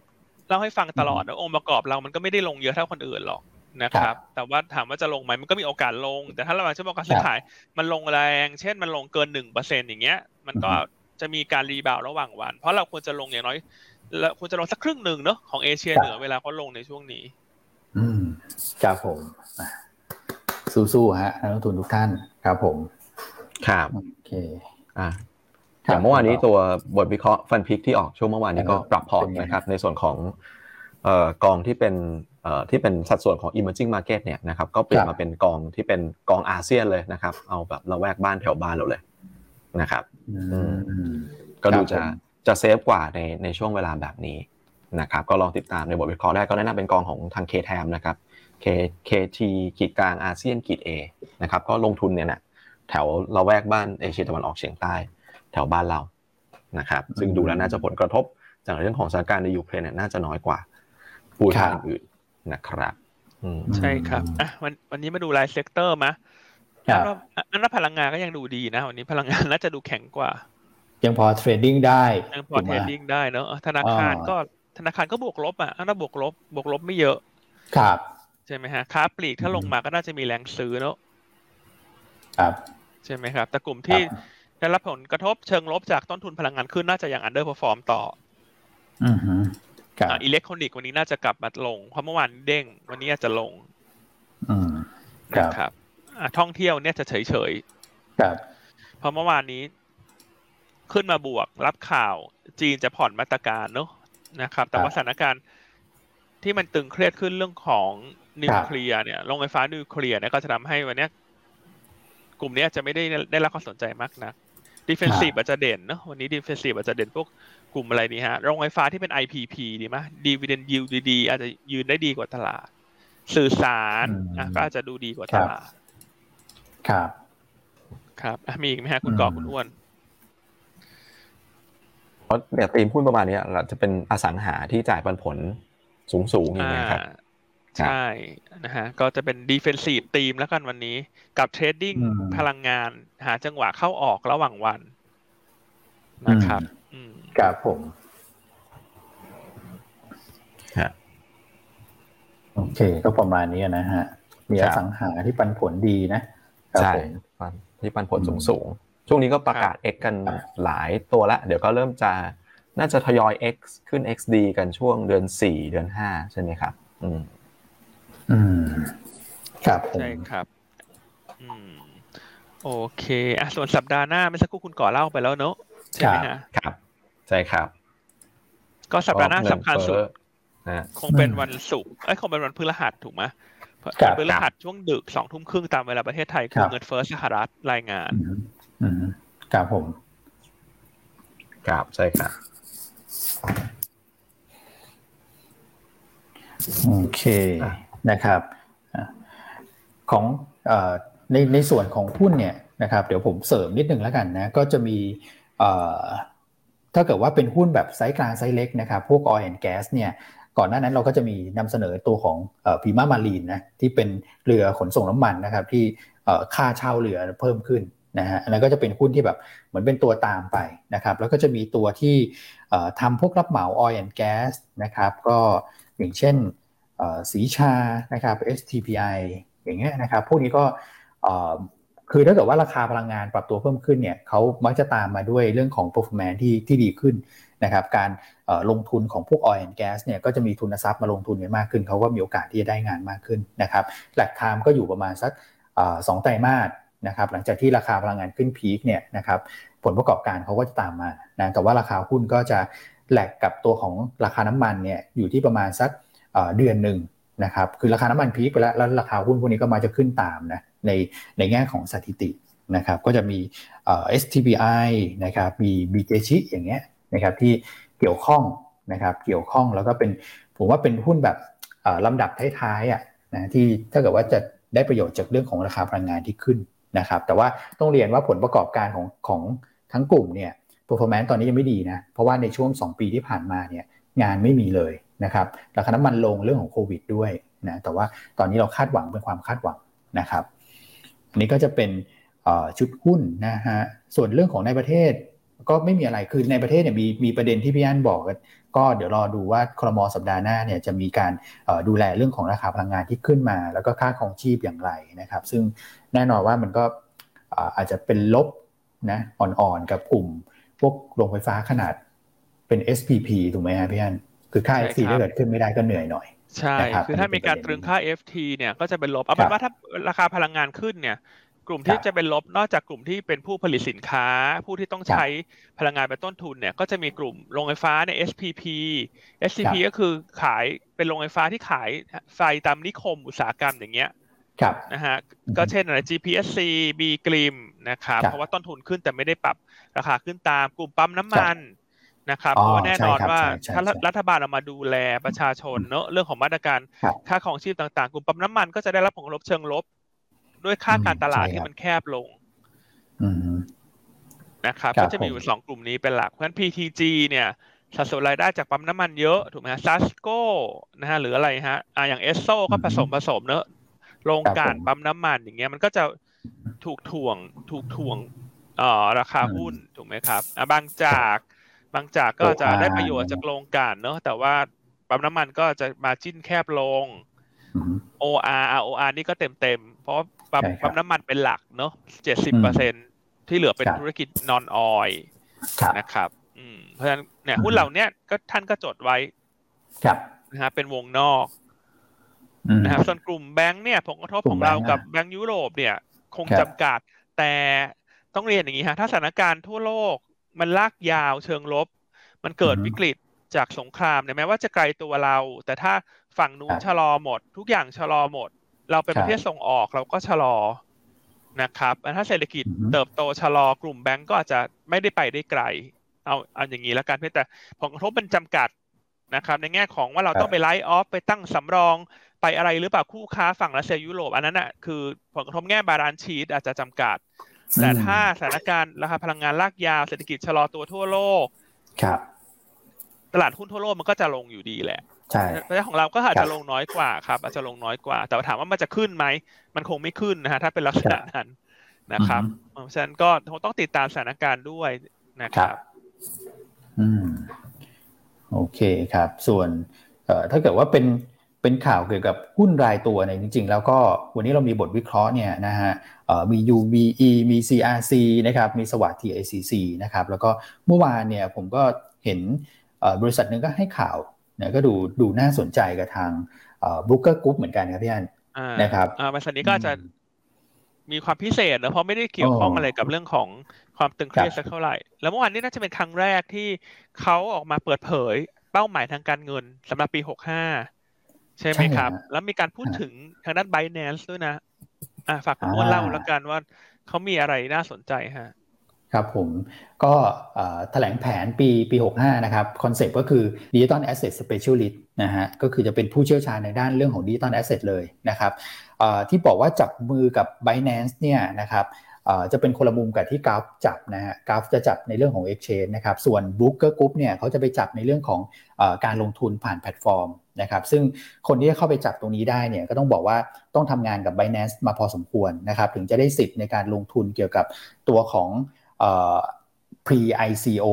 เล่าให้ฟังตลอดว่าองค์ประกอบเรามันก็ไม่ได้ลงเยอะเท่าคนอื่นหรอกนะครับ แต่ว่าถามว่าจะลงไหมมันก็มีโอกาสลง แต่ถ้าเราจะบอกการซื้อขาย มันลงแรง เช่นมันลงเกินหนึ่งเปอร์เซ็นต์อย่างเงี้ย มันก็จะมีการ rebound ระหว่างวัน เพราะเราควรจะลงอย่างน้อยแล้วควรจะลงสักครึ่งหนึ่งเนาะของเอเชียเหนือเวลาเขาลงในช่วงนี้อืม ครับผมสู้ๆฮะนักลงทุนทุกท่านครับผม ครับโอเคอ่าอย่างเมื่อวานนี้ตัวบทวิเคราะห์ fund pick ที่ออกช่วงเมื่อวานนี้ก็ปรับพอร์ตนะครับ ในส่วนของเอ่อกองที่เป็นเอ่อที่เป็นสัดส่วนของ emerging market เนี่ยนะครับก็เปลี่ยนมาเป็นกองที่เป็นกองอาเซียนเลยนะครับ เอาแบบเราแวกบ้านแถวบ้านเราเลยนะครับก็ดูจะจะเซฟกว่าในในช่วงเวลาแบบนี้นะครับ ก็ลองติดตามในบทวิเคราะห์ได้ก็แนะนำเป็นกองของทางเคแทมนะครับ K KT ขีดกลางอาเซียนขีด A นะครับก็ลงทุนเนี่ยนะแถวเราแวกบ้านเอเชียตะวันออกเฉียงใต้ แถวบ้านเรานะครับซึ่งดูแล้วน่าจะผลกระทบจากเรื่องของสถานการณ์ในยูเครนเนี่ยน่าจะน้อยกว่าผู้ทางอื่นนะครับใช่ครับอะวันวันนี้มาดูราย sector มะอันว่าอันว่าพลังงานก็ยังดูดีนะวันนี้พลังงานน่าจะดูแข็งกว่า ยังพอ trading ได้ยังพอ tradingิ้งได้เนอะธนาคารก็ธนาคารก็บวกลบอะถ้าบวกลบบวกลบไม่เยอะ ครับ ใช่ไหมฮะค้าปลีกถ้าลงมาก็น่าจะมีแรงซื้อเนอะครับใช่ไหมครับ แต่กลุ่มที่ได้รับผลกระทบเชิงลบจากต้นทุนพลังงานขึ้นน่าจะยัง underperform ต่ออือฮึครับอิเล็กทรอนิกส์วันนี้น่าจะกลับมาลง เพราะเมื่อวานเด้ง วันนี้อาจจะลง อืมครับท่องเที่ยวเนี่ยจะเฉยเฉยครับเพราะเมื่อวานนี้ ขึ้นมาบวกรับข่าวจีนจะผ่อนมาตรการเนอะนะครับ แต่ว่าสถานการณ์ ที่มันตึงเครียดขึ้นเรื่องของนิวเคลียร์เนี่ยโรงไฟฟ้านิวเคลียร์เนี่ยก็จะทำให้วันนี้กลุ่มนี้จะไม่ได้ได้รับความสนใจมากนะdefensive อาจจะเด่นเนอะวันนี้ defensive อาจจะเด่นพวกกลุ่มอะไรนี่ฮะโรงไฟฟ้าที่เป็น IPP ดีไหมดีว i เดนยิวดีๆอาจจะยืนได้ดีกว่าตลาด สื่อสารอะก็อาจจะดูดีกว่าตลาด ครับ ครับมีอีกไหมฮะคุณกอคุณอ้วนราะเนี่ยตีมหุ้นประมาณนี้เราจะเป็นอสังหาที่จ่ายปันผล สูงสูงอย่างเงี้ยครับใช่นะฮะก็จะเป็น defensive theme แล้วกันวันนี้ กับเทรดดิ้งพลังงานหาจังหวะเข้าออกระหว่างวันนะครับครับผมโอเค ก็ประมาณนี้นะฮะ มีอสังหาที่ปันผลดีนะใช่ที่ปันผลสูงสูงช่วงนี้ก็ประกาศ X กันหลายตัวละ เดี๋ยวก็เริ่มจะ น่าจะทยอย X ขึ้น XD กันช่วงเดือนสี่เดือนห้าใช่ไหมครับ อืม อืม ครับผมใช่ครับ อืม โอเคอะส่วนสัปดาห์หน้าไม่สักครู่คุณก่อเล่าไปแล้วเนอะใช่ไหมฮะครับ ใช่ครับ ก็สัปดาห์หน้าสำคัญสุดนะคงเป็นวันศุกร์ไอ้ยคงเป็นวันพฤหัสถูกไหมครัวันบพฤหัสช่วงดึกสองทุ่มครึ่งตามเวลาประเทศไทยคคืรัอบเงินเฟ้อสหรัฐรายงานอืมอืมครับผมครับใช่ครับ โอเคนะครับของอในในส่วนของหุ้นเนี่ยนะครับเดี๋ยวผมเสริมนิดนึงแล้วกันนะก็จะมีถ้าเกิดว่าเป็นหุ้นแบบไซส์กลางไซส์เล็กนะครับพวก oil and gas เนี่ยก่อนหน้านั้นเราก็จะมีนำเสนอตัวของพรีมามารีนนะที่เป็นเรือขนส่งน้ำมันนะครับที่ค่าเช่าเรือเพิ่มขึ้น นะฮะอันนั้นก็จะเป็นหุ้นที่แบบเหมือนเป็นตัวตามไปนะครับ แล้วก็จะมีตัวที่ทำพวกรับเหมา oil and gas นะครับ ก็อย่างเช่นสีชานะครับ STPI อย่างเงี้ยนะครับ พวกนี้ก็คือถ้าเกิดว่าราคาพลังงานปรับตัวเพิ่มขึ้นเนี่ยเขามักจะตามมาด้วยเรื่องของ performance ที่ที่ดีขึ้นนะครับการลงทุนของพวก oil and gas เนี่ยก็จะมีทุนทรัพย์มาลงทุนกันมากขึ้น เขาก็มีโอกาสที่จะได้งานมากขึ้นนะครับหลักไทม์ก็อยู่ประมาณสักสองไตรมาส นะครับหลังจากที่ราคาพลังงานขึ้นพีคเนี่ยนะครับผลประกอบการเขาก็จะตามมานะแต่ว่าราคาหุ้นก็จะแหลกกับตัวของราคาน้ำมันเนี่ยอยู่ที่ประมาณสักเดือนหนึ่งนะครับคือราคาน้ำมันพีคไปแล้วแล้วราคาหุ้นพวกนี้ก็มาจะขึ้นตามนะในในแง่ของสถิตินะครับก็จะมีเอ่อ STBI นะครับมี BJC อย่างเงี้ยนะครับที่เกี่ยวข้องนะครับเกี่ยวข้องแล้วก็เป็นผมว่าเป็นหุ้นแบบเอ่อลำดับท้ายๆอะนะที่ถ้าเกิดว่าจะได้ประโยชน์จากเรื่องของราคาพลังงานที่ขึ้น นะครับแต่ว่าต้องเรียนว่าผลประกอบการของของทั้งกลุ่มเนี่ย performance ตอนนี้ยังไม่ดีนะ เพราะว่าในช่วง 2 ปีที่ผ่านมาเนี่ยงานไม่มีเลยนะครับราคาน้ำมันลงเรื่องของโควิดด้วยนะแต่ว่าตอนนี้เราคาดหวังเป็นความคาดหวังนะครับอันนี้ก็จะเป็นชุดหุ้นนะฮะส่วนเรื่องของในประเทศ ก็ไม่มีอะไรคือในประเทศเนี่ยมีมีประเด็นที่พี่อันบอกก็เดี๋ยวรอดูว่าครมสัปดาห์หน้าเนี่ยจะมีการดูแลเรื่องของราคาพลังงานที่ขึ้นมา แล้วก็ค่าครองชีพอย่างไรนะครับ ซึ่งแน่นอนว่ามันก็อาจจะเป็นลบนะอ่อนๆกับกลุ่มพวกโรงไฟฟ้าขนาดเป็น SPP ถูกไหมฮะพี่อันคือค่า FC ถ้าเกิดขึ้นไม่ได้ก็เหนื่อยหน่อยใช่ คือถ้ามีการตรึงค่า FT เนี่ยก็จะเป็นลบ เอาเป็นว่าถ้าราคาพลังงานขึ้นเนี่ย กลุ่มที่จะเป็นลบนอกจากกลุ่มที่เป็นผู้ผลิตสินค้า ผู้ที่ต้องใช้พลังงานเป็นต้นทุนเนี่ย ก็จะมีกลุ่มโรงไฟฟ้าใน SPP SPP ก็คือขายเป็นโรงไฟฟ้าที่ขายไฟตามนิคมอุตสาหกรรมอย่างเงี้ยนะฮะก็เช่นอะไร GPSC B กริมนะครับเพราะว่าต้นทุนขึ้นแต่ไม่ได้ปรับราคาขึ้นตามกลุ่มปั๊มน้ำมันนะครับเพราะว่าแน่นอนว่าถ้ารัฐบาลเอามาดูแลประชาชนเนอะเรื่องของมาตรการค่าของชีพต่างๆ กลุ่มปั๊มน้ำมันก็จะได้รับผลกระทบเชิงลบ ด้วยค่าการตลาดที่มันแคบลงนะครับก็จะมีอยู่สองกลุ่มนี้เป็นหลัก เพราะฉะนั้น PTG เนี่ยสัดส่วนรายได้จากปั๊มน้ำมันเยอะถูกไหมฮะซัสโก้นะฮะหรืออะไรฮะอ่าอย่างเอสโซก็ผสมผสมเนอะโรงกลั่นปั๊มน้ำมันอย่างเงี้ยมันก็จะถูกถ่วงถูกถ่วงเอ่อราคาหุ้นถูกไหมครับอ่าบางจากบางจากก็จะได้ประโยชน์จากโรงกลั่นเนอะแต่ว่าปั๊มน้ำมันก็จะ margin แคบลง OR ROR นี่ก็เต็มเต็มเพราะ ปั๊มปั๊มน้ำมันเป็นหลักเนอะเจ็ดสิบเปอร์เซ็นที่เหลือเป็นธุรกิจนอนออยนะครับเพราะฉะนั้นเนี่ยหุ้นเหล่านี้ก็ท่านก็จดไว้นะฮะเป็นวงนอกนะครับส่วนกลุ่มแบงค์เนี่ยผลกระทบของเรากับแบงค์ยุโรปเนี่ย คงจำกัด แต่ต้องเรียนอย่างนี้ฮะถ้าสถานการณ์ทั่วโลกมันลากยาวเชิงลบ มันเกิดวิกฤตจากสงครามเนี่ยแม้ว่าจะไกลตัวเรา แต่ถ้าฝั่งนู้นชะลอหมด ทุกอย่างชะลอหมด เราเป็นประเทศส่งออกเราก็ชะลอนะครับถ้าเศรษฐกิจเติบโตชะลอกลุ่มแบงก์ก็อาจจะไม่ได้ไปได้ไกล เอาเอาอย่างนี้แล้วกันเพื่อแต่ผลกระทบมันจำกัดนะครับ ในแง่ของว่าเราต้องไป write off ไปตั้งสำรองไปอะไรหรือเปล่าคู่ค้าฝั่งรัสเซียยุโรปอันนั้นอะคือผลกระทบแง่ balance sheet อาจจะจำกัด แต่ถ้าสถานการณ์ราคาพลังงานลากยาวเศรษฐกิจชะลอตัวทั่วโลกครับตลาดหุ้นทั่วโลกมันก็จะลงอยู่ดีแหละ ใช่เพราะของเราก็อาจจะลงน้อยกว่าครับ อาจจะลงน้อยกว่า แต่ถามว่ามันจะขึ้นไหม มันคงไม่ขึ้นนะฮะถ้าเป็นลักษณะนั้นนะครับเพราะฉะนั้นก็ต้องติดตามสถานการณ์ด้วยนะครับ อืม โอเคครับ ส่วนเอ่อถ้าเกิดว่าเป็นเป็นข่าวเกี่ยวกับหุ้นรายตัวเนี่ยจริง ๆ แล้วก็วันนี้เรามีบทวิเคราะห์เนี่ยนะฮะมี UBE มี CRC นะครับ มีสวัสดิ์ TICC นะครับ แล้วก็เมื่อวานเนี่ยผมก็เห็นบริษัทหนึ่งก็ให้ข่าวเนี่ยก็ดูดูน่าสนใจกับทาง Brooker Group เหมือนกันครับพี่อันนะครับบริษัทนี้ก็จะมีความพิเศษนะเพราะไม่ได้เกี่ยวข้องอะไรกับเรื่องของความตึงเครียดสักเท่าไหร่ แล้วเมื่อวานนี้น่าจะเป็นครั้งแรกที่เขาออกมาเปิดเผยเป้าหมายทางการเงินสำหรับปีหกห้าใช่ไหมครับ แล้วมีการพูดถึงทางด้าน Binance ด้วยนะ อ่าฝากคุณอ้วนเล่าแล้วกันว่าเขามีอะไรน่าสนใจฮะ ครับผมก็แถลงแผนปีปี 65 นะครับ concept ก็คือ Digital Asset Specialist นะฮะก็คือจะเป็นผู้เชี่ยวชาญในด้านเรื่องของ Digital Asset เลยนะครับที่บอกว่าจับมือกับ Binance เนี่ยนะครับจะเป็นคนละมุมกับที่ Gulf จับนะฮะ Gulf จะจับในเรื่องของ Exchange นะครับส่วน Brooker Group เนี่ยเขาจะไปจับในเรื่องของอการลงทุนผ่านแพลตฟอร์มนะครับซึ่งคนที่จะเข้าไปจับตรงนี้ได้เนี่ยก็ต้องบอกว่าต้องทำงานกับ Binance มาพอสมควรนะครับถึงจะได้สิทธิ์ในการลงทุนเกี่ยวกับตัวของ pre ICO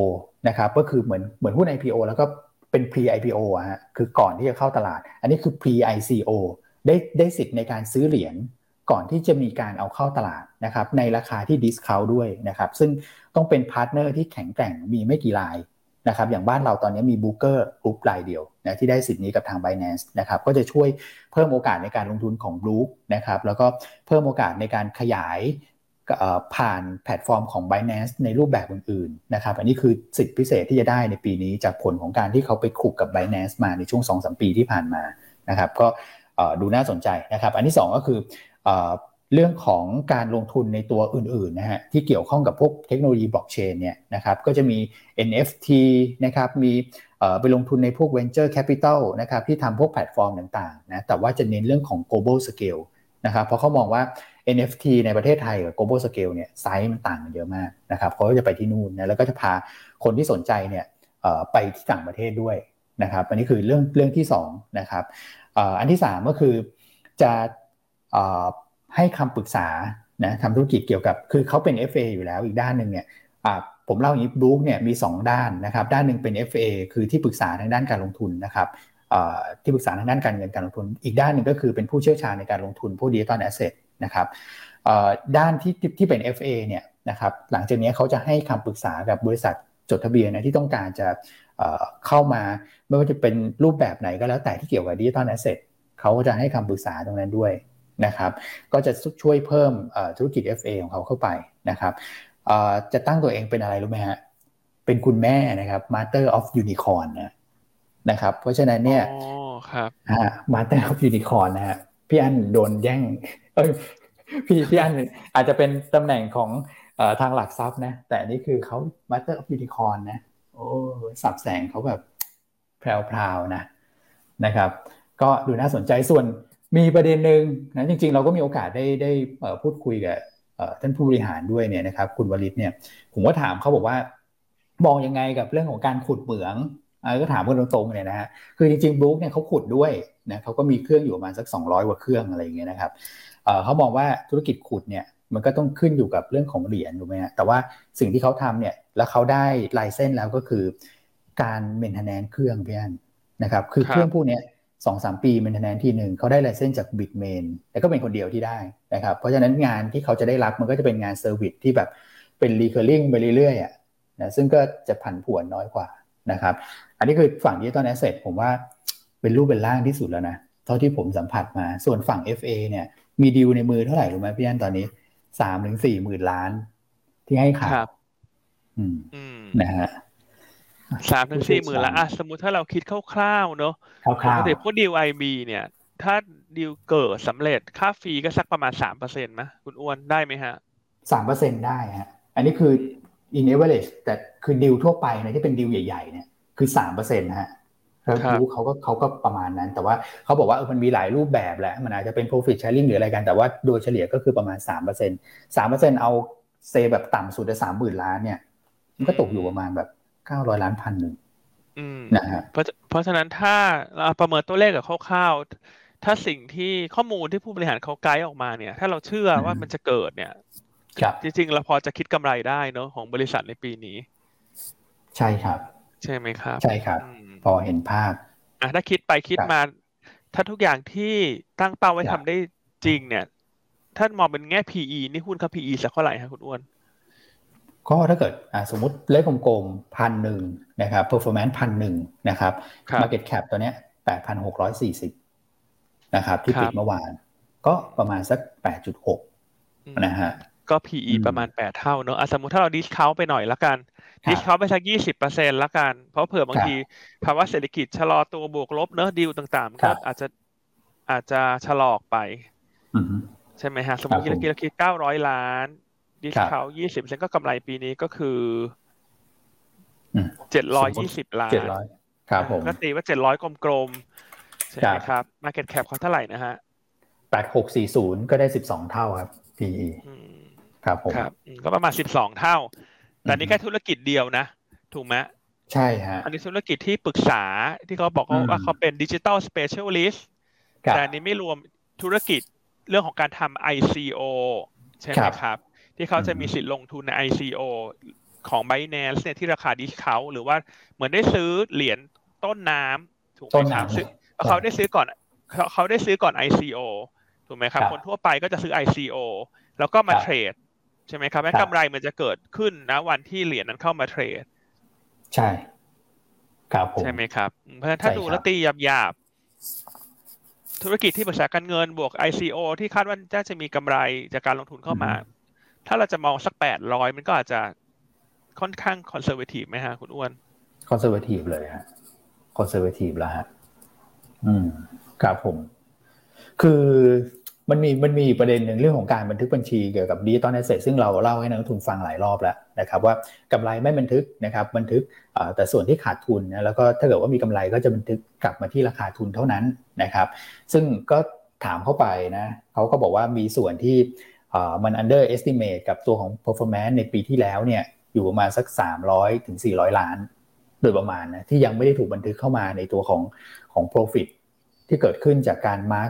นะครับก็คือเหมือนเหมือนหุ้น IPO แล้วก็เป็น pre IPO อะฮะคือก่อนที่จะเข้าตลาด อันนี้คือ pre ICO ได้ได้สิทธิ์ในการซื้อเหรียญก่อนที่จะมีการเอาเข้าตลาดนะครับในราคาที่ discount ด้วยนะครับซึ่งต้องเป็น partner ที่แข็งแกร่งมีไม่กี่รายนะครับอย่างบ้านเราตอนนี้มี Brooker Group รายเดียวนะที่ได้สิทธิ์นี้กับทาง Binance นะครับก็จะช่วยเพิ่มโอกาสในการลงทุนของบลูนะครับแล้วก็เพิ่มโอกาสในการขยาย ผ่านแพลตฟอร์มของ b บ n a n c e ในรูปแบบอื่นๆนะครับอันนี้คือสิทธิพิเศษที่จะได้ในปีนี้จากผลของการที่เขาไปขุกกับ b บ n a n c e มาในช่วง 2-3 ปีที่ผ่านมานะครับก็ดูน่าสนใจนะครับ อันที่ 2 ก็คือเรื่องของการลงทุนในตัวอื่นๆนะฮะที่เกี่ยวข้องกับพวกเทคโนโลยีบล็อกเชนเนี่ยนะครับก็จะมี NFT นะครับมีไปลงทุนในพวก Venture Capital นะครับที่ทำพวกแพลตฟอร์มต่างๆนะแต่ว่าจะเน้นเรื่องของ global scale นะครับเพราะเขามองว่า NFT ในประเทศไทยกับ global scale เนี่ยไซส์มันต่างกันเยอะมากนะครับเขาก็จะไปที่นู่นนะแล้วก็จะพาคนที่สนใจเนี่ยไปที่ต่างประเทศด้วยนะครับอันนี้คือเรื่องเรื่องที่2นะครับอันที่ 3 ก็คือจะให้คำปรึกษานะทำธุรกิจเกี่ยวกับคือเขาเป็น FA อยู่แล้วอีกด้านหนึ่งเนี่ยผมเล่าอย่างนี้ Brooker เนี่ยมี 2 ด้านนะครับด้านหนึ่งเป็น FA คือที่ปรึกษาทางด้านการลงทุนนะครับที่ปรึกษาทางด้านการเงินการลงทุน อีกด้านหนึ่งก็คือเป็นผู้เชี่ยวชาญในการลงทุนผู้ digital asset นะครับด้านที่ที่เป็น FA เนี่ยนะครับหลังจากนี้เขาจะให้คำปรึกษากับบริษัทจดทะเบียนนะที่ต้องการจะเข้ามาไม่ว่าจะเป็นรูปแบบไหนก็แล้วแต่ที่เกี่ยวกับ digital asset เขาก็จะให้คำปรึกษาตรงนั้นด้วยนะครับก็จะช่วยเพิ่มธุรกิจ FA ของเขาเข้าไปนะครับจะตั้งตัวเองเป็นอะไรรู้ไหมฮะเป็นคุณแม่นะครับ Master of Unicorn นะนะครับเพราะฉะนั้นเนี่ยครับฮะ Master of Unicorn นะฮะพี่อันโดนแย่งเอ้ย พี่พี่อันอาจจะเป็นตำแหน่งของทางหลักทรัพย์นะ แต่นี่คือเขา Master of Unicorn นะ โอ้สับแสงเขาแบบแพรวๆนะนะครับ ก็ดูน่าสนใจส่วนมีประเด็นหนึ่งนะจริงๆ เราก็มีโอกาสได้ได้พูดคุยกับท่านผู้บริหารด้วยเนี่ยนะครับ คุณวริศเนี่ยผมก็ถามเขาบอกว่ามองยังไงกับเรื่องของการขุดเหมืองก็ถามกันตรงๆเนี่ยนะฮะคือจริงๆบลูคเนี่ยเขาขุดด้วยนะเขาก็มีเครื่องอยู่ประมาณสัก 200กว่าเครื่องอะไรอย่างเงี้ยนะครับ เขามองว่าธุรกิจขุดเนี่ยมันก็ต้องขึ้นอยู่กับเรื่องของเหรียญถูกไหมฮะแต่ว่าสิ่งที่เขาทำเนี่ยแล้วเขาได้license แล้วก็คือ การ maintenance เครื่องพี่อันนะครับคือเครื่องพวกนี้สองสามปี maintenance ทีหนึ่งเขาได้ license จาก Bitmain แต่ก็เป็นคนเดียวที่ได้นะครับเพราะฉะนั้นงานที่เขาจะได้รับมันก็จะเป็นงาน service ที่แบบเป็น recurring ไปเรื่อยๆอะนะซึ่งก็จะผันผวนน้อยกว่านะครับอันนี้คือฝั่ง digital asset ผมว่าเป็นรูปเป็นร่างที่สุดแล้วนะเท่าที่ผมสัมผัสมาส่วนฝั่ง FA เนี่ย มีดีลในมือเท่าไหร่รู้ไหมพี่อันตอนนี้สามถึงสี่หมื่นล้าน ที่ให้ขายอืมนะฮะสามถึงสี่หมื่นละอะสมมติถ้าเราคิดคร่าวๆเนอะคร่าวๆแต่พวกดีล IB เนี่ย ถ้าดีลเกิดสำเร็จค่า fee ก็สักประมาณสามเปอร์เซ็นต์ไหมคุณอ้วนได้ไหมฮะสามเปอร์เซ็นได้ฮะ อันนี้คือ in average แต่คือดีลทั่วไปนะที่เป็นดีลใหญ่ๆเนี่ยคือสามเปอร์เซ็นต์ฮะเขา รู้เขาก็เขาก็ประมาณนั้น แต่ว่าเขาบอกว่าเออมันมีหลายรูปแบบแหละมันอาจจะเป็น profit sharing หรืออะไรกันแต่ว่าโดยเฉลี่ยก็คือประมาณสามเปอร์เซ็นสามเปอร์เซ็นเอาเซแบบต่ำสุดจะสามหมื่นล้านเนี่ย มันก็ตกอยู่ประมาณแบบเก้าร้อยล้านพันหนึ่งนะฮะเพราะเพราะฉะนั้นถ้าเราประเมินตัวเลขกับคร่าวๆ ถ้าสิ่งที่ข้อมูลที่ผู้บริหารเขาไกด์ออกมาเนี่ย ถ้าเราเชื่อว่ามันจะเกิดเนี่ยจริงๆเราพอจะคิดกำไรได้เนอะของบริษัทในปีนี้ ใช่ครับ ใช่ไหมครับ ใช่ครับ พอเห็นภาพอะถ้าคิดไปคิดมา ถ้าทุกอย่างที่ตั้งเป้าไว้ทำได้จริงเนี่ย ถ้ามองเป็นแง่ PE นี่หุ้นครับ PE สักเท่าไหร่ครับคุณอ้วน ก็ถ้าเกิดสมมติเลขกลมๆพันหนึ่งนะครับ performance พันหนึ่งนะครับ market cap ตัวเนี้ยแปดพันหกร้อยสี่สิบนะครับ ที่ปิดเมื่อวาน ก็ประมาณสักแปดจุดหกนะฮะก็ PE ประมาณแปดเท่าเนอะสมมติถ้าเรา discount ไปหน่อยละกัน discount ไปสักยี่สิบเปอร์เซ็นละกัน เพราะเผื่อบางทีภาวะเศรษฐกิจชะลอตัวบวกลบเนอะดีลต่างๆ ก็อาจจะอาจจะชะลอไปใช่ไหมฮะ สมมติเราคิดเราคิดเก้าร้อยล้าน discount ยี่สิบเปอร์เซ็นก็กำไรปีนี้ก็คือเจ็ดร้อยยี่สิบล้านเจ็ดร้อยครับผมก็ตีว่าเจ็ดร้อยกลมๆใช่ไหมครับ Market Cap เขาเท่าไหร่นะฮะแปดหกสี่ศูนย์ก็ได้สิบสองเท่าครับ PE ครับผมครับก็ประมาณสิบสองเท่า แต่นี่แค่ธุรกิจเดียวนะ ถูกไหมใช่ฮะ อันนี้ธุรกิจที่ปรึกษาที่เขาบอกว่าเขาเป็นดิจิ t a ลสเปเชียลิสต์แต่อันนี้ไม่รวมธุรกิจเรื่องของการทำ ICO ใช่ไหมครับ ที่เขาจะมีสิทธิ์ลงทุนใน ICO ของ Binance เนี่ยที่ราคา discount หรือว่าเหมือนได้ซื้อเหรียญต้นน้ำถูกไหมครับเขาได้ซื้อก่อนเขาได้ซื้อก่อน ICO ถูกไหมครับ คนทั่วไปก็จะซื้อ ICO แล้วก็มาเทรด ใช่ไหมครับแล้วกำไรมันจะเกิดขึ้นนะวันที่เหรียญนั้นเข้ามาเทรด ใช่ ครับผมใช่ไหมครับเพราะฉะนั้นถ้าดูแล้วตีหยาบๆธุรกิจที่ปรึกษาการเงินบวก ICO ที่คาดว่าจะจะมีกำไรจากการลงทุนเข้ามา ถ้าเราจะมองสักแปดร้อยมันก็อาจจะค่อนข้าง conservative ไหมฮะคุณอ้วน conservative เลยฮะ conservative แล้วฮะ อืมครับผม คือ มันมีมันมีประเด็นหนึ่งเรื่องของการบันทึกบัญชีเกี่ยวกับ digital asset ซึ่งเราเล่าให้นักลงทุนฟังหลายรอบแล้วนะครับว่ากำไรไม่บันทึกนะครับบันทึกแต่ส่วนที่ขาดทุนนะแล้วก็ถ้าเกิดว่ามีกำไรก็จะบันทึกกลับมาที่ราคาทุนเท่านั้นนะครับ ซึ่งก็ถามเข้าไปนะเขาก็บอกว่ามีส่วนที่มัน under estimate กับตัวของ performance ในปีที่แล้วเนี่ยอยู่ประมาณสัก 300ถึง400 ล้าน โดยประมาณนะที่ยังไม่ได้ถูกบันทึกเข้ามาในตัวของของ profit ที่เกิดขึ้นจากการมาร์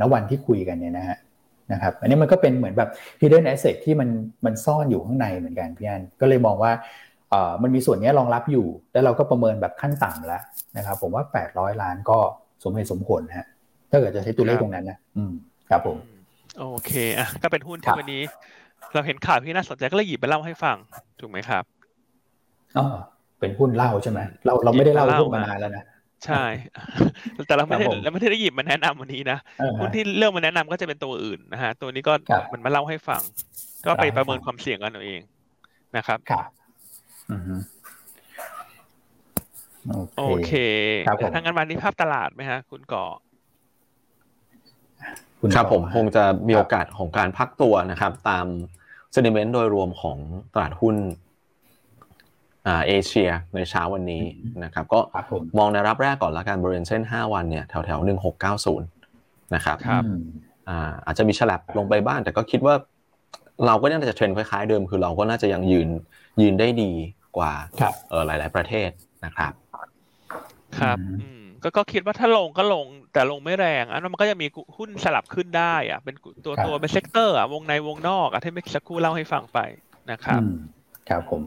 ณวันที่คุยกันเนี่ยนะฮะนะครับอันนี้มันก็เป็นเหมือนแบบ hidden asset ที่มันมันซ่อนอยู่ข้างในเหมือนกันพี่อันก็เลยมองว่ามันมีส่วนนี้รองรับอยู่ แล้วเราก็ประเมินแบบขั้นต่ำแล้วนะครับ ผมว่า 800 ล้านก็สมเหตุสมผลฮะถ้าเกิดจะใช้ตัวเลขตรงนั้นนะอืมครับผม โอเคอะก็เป็นหุ้นที่วันนี้ เราเห็นข่าวที่น่าสนใจก็เลยหยิบไปเล่าให้ฟัง ถูกไหมครับอ๋อเป็นหุ้นเล่าใช่ไหมเราเราไม่ได้เล่าหุ้นมานานแล้วนะ ใช่ แต่เราไม่ได้เราไม่ได้หยิบมาแนะนำวันนี้นะหุ้นที่เรื่องมาแนะนำก็จะเป็นตัวอื่นนะฮะ ตัวนี้ก็มันมาเล่าให้ฟัง ก็ไปประเมินความเสี่ยงกันเอาเองนะครับครับโอเคถ้างั้นวันนี้ภาพตลาดไหมฮะ คุณก่อครับผมคงจะมีโอกาสของการพักตัวนะครับ ตามเซนิเมนต์โดยรวมของตลาดหุ้น เอเชียในเช้าวันนี้นะครับก็มองในรับแรกก่อนละกันบริเวณเส้น 5 วันเนี่ยแถวแถวหนึ่งหกเก้าศูนย์นะครับอาจจะมีฉลับลงไปบ้าง แต่ก็คิดว่า เราก็น่าจะเทรนคล้ายๆเดิม คือเราก็น่าจะยังยืนยืนได้ดีกว่าเออหลาย ๆ ประเทศนะครับ ครับก็ก็คิดว่าถ้าลงก็ลงแต่ลงไม่แรงอันนั้นมันก็จะมีหุ้นสลับขึ้นได้อะเป็นตัวตัวเป็น sector อะวงในวงนอกอะที่เมื่อสักครู่เล่าให้ฟังไปนะครับ ครับผม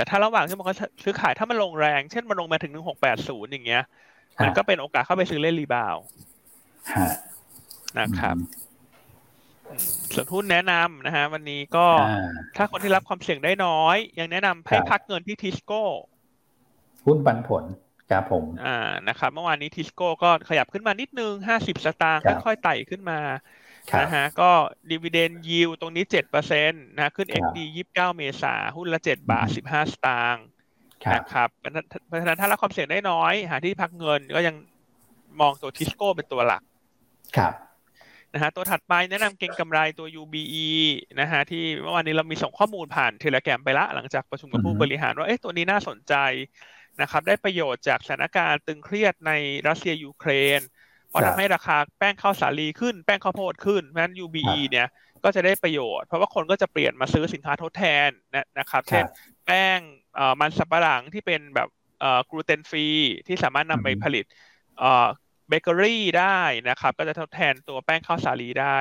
แต่ถ้าระหว่างที่มันก็ซื้อขายถ้ามันลงแรง เช่นมันลงมาถึงหนึ่งหกแปดศูนย์อย่างเงี้ย มันก็เป็นโอกาสเข้าไปซื้อเล่น rebound นะครับส่วนหุ้นแนะนำนะฮะวันนี้ก็ถ้าคนที่รับความเสี่ยงได้น้อย ยังแนะนำให้พักเงินที่ทิสโก้ หุ้นปันผลครับผม อ่านะครับ เมื่อวานนี้ทิสโก้ก็ขยับขึ้นมานิดนึงห้าสิบสตางค์ค่อยๆไต่ขึ้นมา นะฮะก็ดีเวเดนยิวตรงนี้เจ็ดเปอร์เซ็นต์นะขึ้น XD ยี่สิบเก้าเมษาหุ้นละเจ็ดบาทสิบห้าสตางค์นะครับเพราะฉะนั้นถ้ารับความเสี่ยงได้น้อย หาที่พักเงินก็ยังมองตัวทิสโก้เป็นตัวหลัก ครับนะฮะตัวถัดไปแนะนำเก็งกำไรตัว UBE นะฮะที่เมื่อวานนี้เรามีส่งข้อมูลผ่าน Telegram ไปละ หลังจากประชุมกับผู้บริหารว่าเอ๊ะตัวนี้น่าสนใจนะครับได้ประโยชน์จากสถานการณ์ตึงเครียดในรัสเซียยูเครน พอทำให้ราคาแป้งข้าวสาลีขึ้นแป้งข้าวโพดขึ้นเพราะฉะนั้น UBE เนี่ยก็จะได้ประโยชน์ เพราะว่าคนก็จะเปลี่ยนมาซื้อสินค้าทดแทนนะครับเช่นแป้งมันสำปะหลังที่เป็นแบบ gluten free ที่สามารถนำไปผลิตเบเกอรี่ได้นะครับ ก็จะทดแทนตัวแป้งข้าวสาลีได้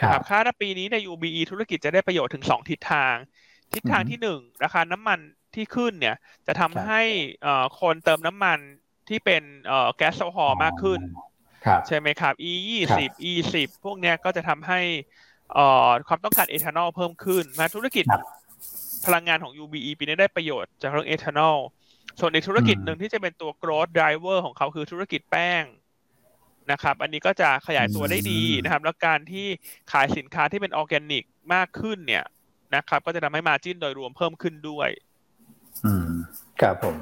ครับค่าปีนี้ใน UBE ธุรกิจจะได้ประโยชน์ถึง2ทิศทาง ทิศทางที่1ราคาน้ำมันที่ขึ้นเนี่ย จะทำให้คนเติมน้ำมันที่เป็นแก๊สโซฮอล์มากขึ้น ใช่ไหมครับ e ยี่สิบ e สิบพวกเนี้ยก็จะทำให้อ่อความต้องการเอทานอลเพิ่มขึ้น มาธุรกิจพลังงานของ UBE ปีนี้ได้ประโยชน์จากเรื่องเอทานอลส่วนในธุรกิจหนึ่งที่จะเป็นตัว growth driver ของเขาคือธุรกิจแป้งนะครับ อันนี้ก็จะขยายตัวได้ดีนะครับ แล้วการที่ขายสินค้าที่เป็นออร์แกนิกมากขึ้นเนี่ยนะครับ ก็จะทำให้ margin โดยรวมเพิ่มขึ้นด้วย อืม ครับผม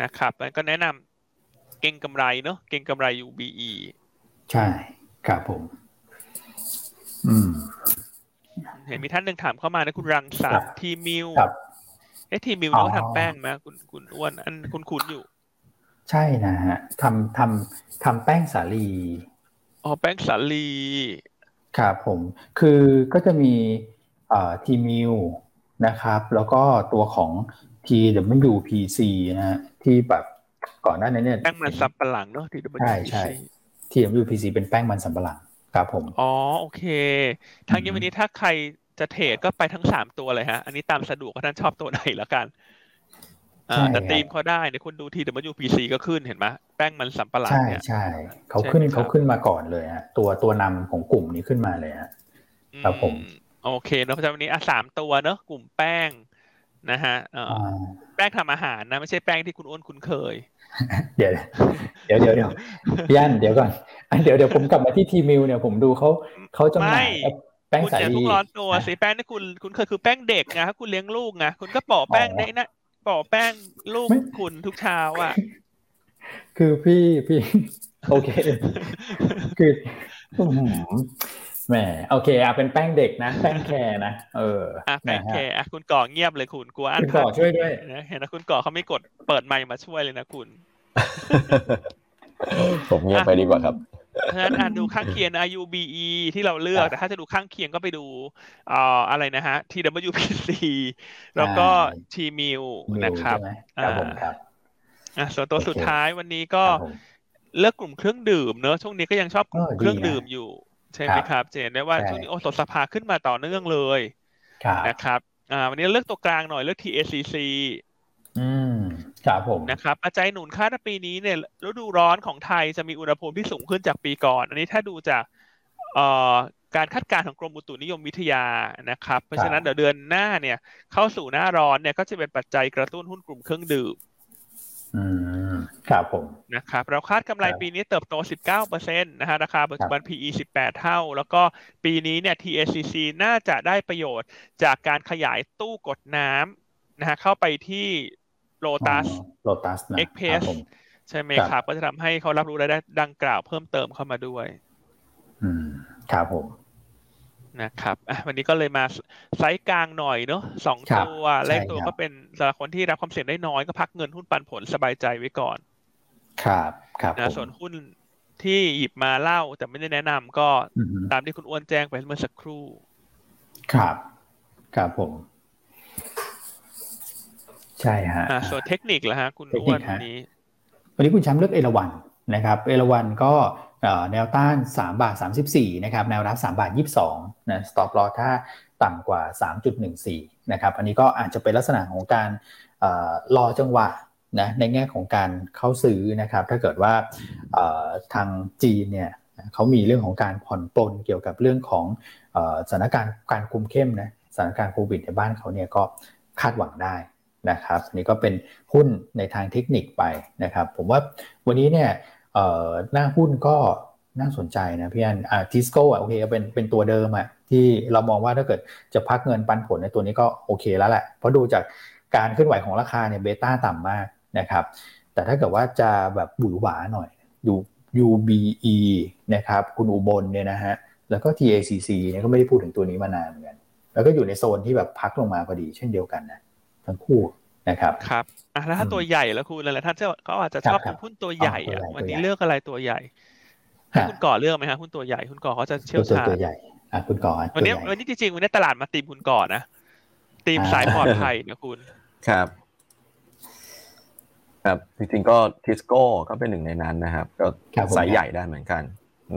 นะครับแล้วก็แนะนำ เก็งกำไรเนาะเก็งกำไร UBE ใช่ครับผม อืม เห็นมีท่านหนึ่งถามเข้ามานะคุณรังสรรค์ทีมิวครับเอ๊ะทีมิวอ๋อนี่ก็ทำแป้งไหมคุณคุณอ้วนอันคุณคุณอยู่ ใช่นะฮะทำทำทำแป้งสาลีอ๋อแป้งสาลีครับผม คือก็จะมีเอ่อทีมิวนะครับ แล้วก็ตัวของ TWPC นะฮะที่แบบ ก่อนหน้านี้เนี่ยแป้งมันสับปะหลังเนาะที่ใช่ใช่ TWPC เป็นแป้งมันสำปะหลังครับผม อ๋อโอเค ทางนี้วันนี้ถ้าใครจะเทรดก็ไปทั้งสามตัวเลยฮะ อันนี้ตามสะดวกว่าท่านชอบตัวไหนแล้วกันอ่าใช่แต่ครับธีมเขาได้เนี่ยคุณดู TWPC ก็ขึ้นเห็นไหมแป้งมันสับปะหลังใช่เนี่ยใช่เขาขึ้นใช่ไหมครับเขาขึ้นมาก่อนเลยฮะตัวตัวนำของกลุ่มนี้ขึ้นมาเลยฮะครับผมอืโอเคเนอะเพราะฉะนั้นวันนี้อะสามตัวเนอะกลุ่มแป้งนะฮะเอ่อออ่าแป้งทำอาหารนะ ไม่ใช่แป้งที่คุณอ้วนคุ้นเคย เดี๋ยวเดี๋ยวเดี๋ยวเดี๋ยวพี่อันเดี๋ยวก่อนอันเดี๋ยวเดี๋ยวผมกลับมาที่ทีมิวเนี่ยผมดูเขาเขาจำหน่ายไม่แป้งคุณสาอย่าลีเพิ่งร้อนตัวสิแป้งที่คุณคุณเคยคือแป้งเด็กไงถ้าคุณเลี้ยงลูกไงคุณก็ปอกแป้งอ๋อได้นะปอกแป้งลูกไม่คุณทุกเช้าอะ คือพี่พี่ โอเค คืออื้อหือ แหมโอเคอะเป็นแป้งเด็กนะ แป้งแคร์นะเอออะแป้งนะฮะแคร์อะคุณก่อเงียบเลยคุณกลัวอันคุณก่อช่วยด้วยนะเห็นนะคุณก่อเขาไม่กดเปิดไมค์มาช่วยเลยนะคุณผมเงียบไปดีกว่าครับเพราะฉะนั้นอะดูข้างเคียงนะ UBE ที่เราเลือกครับแต่ถ้าจะดูข้างเคียงก็ไปดูเอ่ออะไรนะฮะ TWPC แล้วก็อ่า TMIL มิวนะครับใช่ไหมครับผมครับอะส่วนตัวโอเคสุดท้ายวันนี้ก็ครับผมเลือกกลุ่มเครื่องดื่มเนอะช่วงนี้ก็ยังชอบกลุ่มเออดีเครื่องนะดื่มอยู่ ใช่ไหมครับครับเจนได้ว่าใช่ช่วงนี้โอสถสภาขึ้นมาต่อเนื่องเลยครับนะครับอ่าวันนี้เลือกตัวกลางหน่อยเลือก TACC อืมครับผมนะครับปัจจัยหนุนค่าปีนี้เนี่ยฤดูร้อนของไทยจะมีอุณหภูมิที่สูงขึ้นจากปีก่อน อันนี้ถ้าดูจากเอ่อการคาดการณ์ของกรมอุตุนิยมวิทยานะครับ เพราะฉะนั้นเดี๋ยวเดือนหน้าเนี่ยเข้าสู่หน้าร้อนเนี่ยก็จะเป็นปัจจัยกระตุ้นหุ้นกลุ่มเครื่องดื่มอืม ครับผมนะครับเราคาดกำไรครับปีนี้เติบโต 19%นะฮะราคาปัจจุบัน PE 18 เท่า แล้วก็ปีนี้เนี่ย TACC น่าจะได้ประโยชน์จากการขยายตู้กดน้ำนะฮะเข้าไปที่โลตัสโลตัสนะ Express ครับผมใช่ไหมครับครับ ก็จะทำให้เขารับรู้รายได้ดังกล่าวเพิ่มเติมเข้ามาด้วย อืมครับผม นะครับอะวันนี้ก็เลยมาไซส์กลางหน่อยเนอะสองครับตัวแรกตัวใช่ครับก็เป็นสำหรับคนที่รับความเสี่ยงได้น้อยก็พักเงินหุ้นปันผลสบายใจไว้ก่อน ครับครับผนะมส่วนหุ้นที่หยิบมาเล่าแต่ไม่ได้แนะนำก็อือฮึตามที่คุณอ้วนแจ้งไปเมื่อสักครู่ ครับครับผม ใช่ฮะอ่าส่วนเทคนิคล่ะฮะ คุณเทคอ้นิวนคฮะวันนี้ วันนี้คุณแชมป์เลือกเอราวันนะครับ เอราวันก็เอ่อ แนวต้าน 3 บาท 34 นะครับ แนวรับ 3 บาท 22 นะ stop loss ถ้าต่ำกว่า 3.14 นะครับ อันนี้ก็อาจจะเป็นลักษณะของการเอ่อรอจังหวะนะ ในแง่ของการเข้าซื้อนะครับ ถ้าเกิดว่าทางจีนเนี่ยเขามีเรื่องของการผ่อนปลนเกี่ยวกับเรื่องของอสถานการณ์การคุมเข้มนะ สถานการณ์โควิดในบ้านเขาเนี่ยก็คาดหวังได้นะครับ นี่ก็เป็นหุ้นในทางเทคนิคไปนะครับ ผมว่าวันนี้เนี่ย เอ่อหน้าหุ้นก็น่าสนใจนะพี่อันอ่าทิสโก้อะโอเคเป็นเป็นตัวเดิมอะที่เรามองว่าถ้าเกิดจะพักเงินปันผลในตัวนี้ก็โอเคแล้วแหละเพราะดูจากการเคลื่อนไหวของราคาเนี่ยเบต้าต่ำมากนะครับแต่ถ้าเกิดว่าจะแบบบุ๋ยหวาหน่อยดู UBE นะครับคุณอุบลเนี่ยนะฮะแล้วก็ TACC เนี่ยก็ไม่ได้พูดถึงตัวนี้มานานเหมือนกัน แล้วก็อยู่ในโซนที่แบบพักลงมาพอดีเช่นเดียวกันนะทั้งคู่ นะครับครับอะแล้วถ้าอืมตัวใหญ่แล้วคุณหลายๆท่านจะเขาอาจจะชอบครับหุ้นตัวใหญ่อ๋อตัวอะใหญ่วันนี้ตัวใหญ่เลือกอะไรตัวใหญ่ให้คุณก่อเลือกไหมฮะหุ้นตัวใหญ่คุณก่อเขาจะเชี่ยวตัวชาญตัวใหญ่อะคุณก่อนวันนี้ตัวใหญ่วันนี้จริงๆวันนี้ตลาดมาตีมคุณก่อนนะตีมอ่าสายปลอดภัยนะคุณครับครับจริงๆก็ทิสโก้ก็เป็นหนึ่งในนั้นนะครับ ก็ครับผมสายใหญ่ได้เหมือนกัน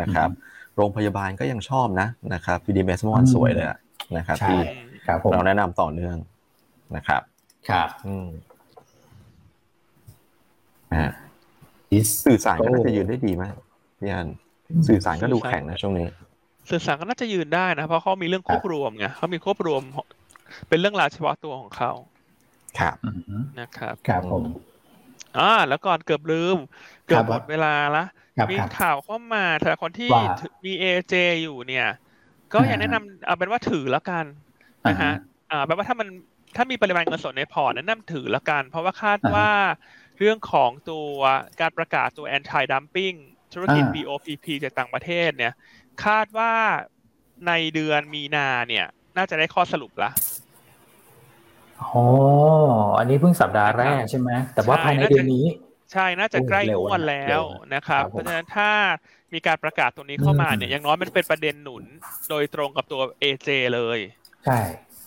นะครับ โรงพยาบาลก็ยังชอบนะนะครับ PDMS เมื่อวานสวยเลยอะนะครับใช่ที่ครับผมเราแนะนำต่อเนื่องนะครับ ครับอืมนะฮะดิสสื่อสารก็น่าจะยืนได้ดีมากพี่อันสื่อสารก็ดูแข็งนะช่วงนี้ สื่อสารก็น่าจะยืนได้นะเพราะเขามีเรื่องควบรวมไงเขามีควบรวม เป็นเรื่องราวเฉพาะตัวของเขาครับอืมนะครับครับผมอ่าแล้วก่อนเกือบลืม เกือบหมดเวลาละครับมีครับข่าวเข้ามาแต่คนที่ว่ามีเอเจอยู่เนี่ย ก็อยากอ่าแนะนำเอาเป็นว่าถือแล้วกันนะฮะอ่าแปลว่าถ้ามัน ถ้ามีปริมาณเงินสดในพอร์ตแนะนำถือแล้วกัน เพราะว่าคาดอ่าว่าเรื่องของตัวการประกาศตัว anti dumping ธุรกิจอ่า BOPP จากต่างประเทศเนี่ย คาดว่าในเดือนมีนาเนี่ย น่าจะได้ข้อสรุปละอ๋อ อันนี้เพิ่งสัปดาห์แรกใช่ไหม แต่ว่าใช่ภายในน่าจะเดือนนี้ ใช่ น่าจะโอ้ใกล้เร็วงวดนะแล้วเร็วนะนะครับครับผมเพราะฉะนั้นถ้ามีการประกาศตรงนี้เข้ามาเนี่ยอืมอย่างน้อยมันเป็นประเด็นหนุนโดยตรงกับตัว AJ เลย ใช่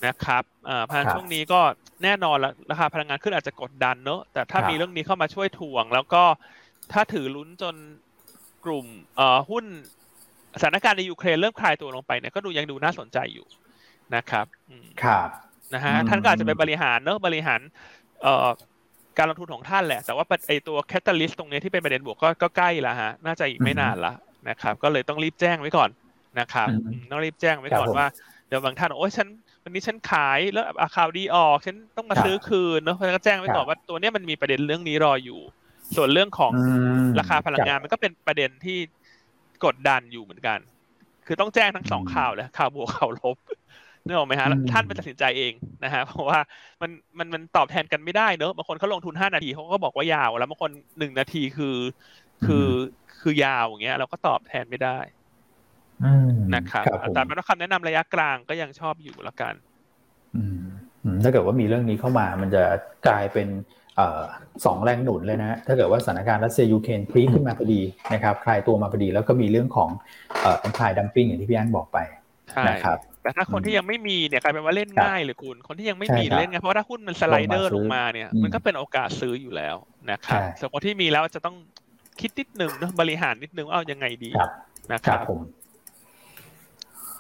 นะครับอ่าเพราะฉะนั้นครับช่วงนี้ก็แน่นอนละราคาพลังงานขึ้นอาจจะกดดันเนอะแต่ถ้าครับมีเรื่องนี้เข้ามาช่วยถ่วง แล้วก็ถ้าถือลุ้นจนกลุ่มเอ่อหุ้นสถานการณ์ในยูเครนเริ่มคลายตัวลงไปเนี่ยก็ดูยังดูน่าสนใจอยู่นะครับอืมครับนะฮะอืมท่านก็อาจจะไปบริหารเนอะบริหารเอ่อการลงทุนของท่านแหละ แต่ว่าไอตัวแคตตาลิสต์ตรงนี้ที่เป็นประเด็นบวกก็ก็ใกล้ละฮะน่าจะอีกไม่นานละนะครับ ก็เลยต้องรีบแจ้งไว้ก่อนนะครับอืมอืมต้องรีบแจ้งไว้ก่อนครับผมว่าเดี๋ยวบางท่านบอกโอ้ยฉัน วันนี้ฉันขายแล้วอะข่าวดีออก ฉันต้องมาครับซื้อคืนเนอะเพราะฉะนั้นก็แจ้งไว้ก่อนครับว่าตัวเนี้ยมันมีประเด็นเรื่องนี้รออยู่ ส่วนเรื่องของอืมราคาพลังงานมันก็เป็นประเด็นที่กดดันอยู่เหมือนกัน คือต้องแจ้งทั้งสองอืมข่าวเลยข่าวบวกข่าวลบนึกออกไหมฮะแล้วอืมท่านไปตัดสินใจเองนะฮะเพราะว่ามันมันมันตอบแทนกันไม่ได้เนอะบางคนเขาลงทุนห้านาทีเขาก็บอกว่ายาว แล้วบางคนหนึ่งนาทีคือ คือคือยาวอย่างเงี้ยเราก็ตอบแทนไม่ได้อืม นะครับครับผมแต่เป็นว่าคำแนะนำระยะกลางก็ยังชอบอยู่แล้วกันอืมอืมถ้าเกิดว่ามีเรื่องนี้เข้ามา มันจะกลายเป็นเอ่อสองแรงหนุนเลยนะฮะถ้าเกิดว่าสถานการณ์รัสเซียยูเครนพลิกขึ้นมาพอดีนะครับคลายตัวมาพอดี แล้วก็มีเรื่องของเอ่อ anti dumping อย่างที่พี่อันบอกไปใช่นะครับแต่ถ้าคนที่ยังไม่มีเนี่ยกลายเป็นว่าเล่นครับง่ายเลยคุณ คนที่ยังไม่มีใช่ครับเล่นง่ายเพราะว่าถ้าหุ้นมันสไลเดอร์ลลงงมามาซื้อเนี่ยอืมมันก็เป็นโอกาสซื้ออยู่แล้วนะครับใช่ส่วนคนที่มีแล้วจะต้องคิดนิดนึงเนอะบริหารนิดนึงว่าเอายังไงดีครับนะคครัรับบผม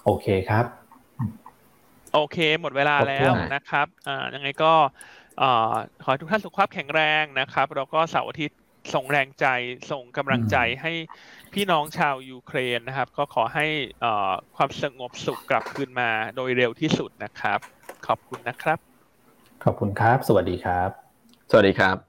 โอเคครับ โอเค หมดเวลาแล้ครวบถ้วนนะครับอ่ายังไงก็อ่าขอให้ทุกท่านสุขภาพแข็งแรงนะครับ แล้วก็เสาร์อาทิตย์ส่งแรงใจส่งกำลังใจให้พี่น้องชาวยูเครนนะครับ ก็ขอให้อ่าความสงบสุขกลับคืนมาโดยเร็วที่สุดนะครับ ขอบคุณนะครับ ขอบคุณครับ สวัสดีครับ สวัสดีครับ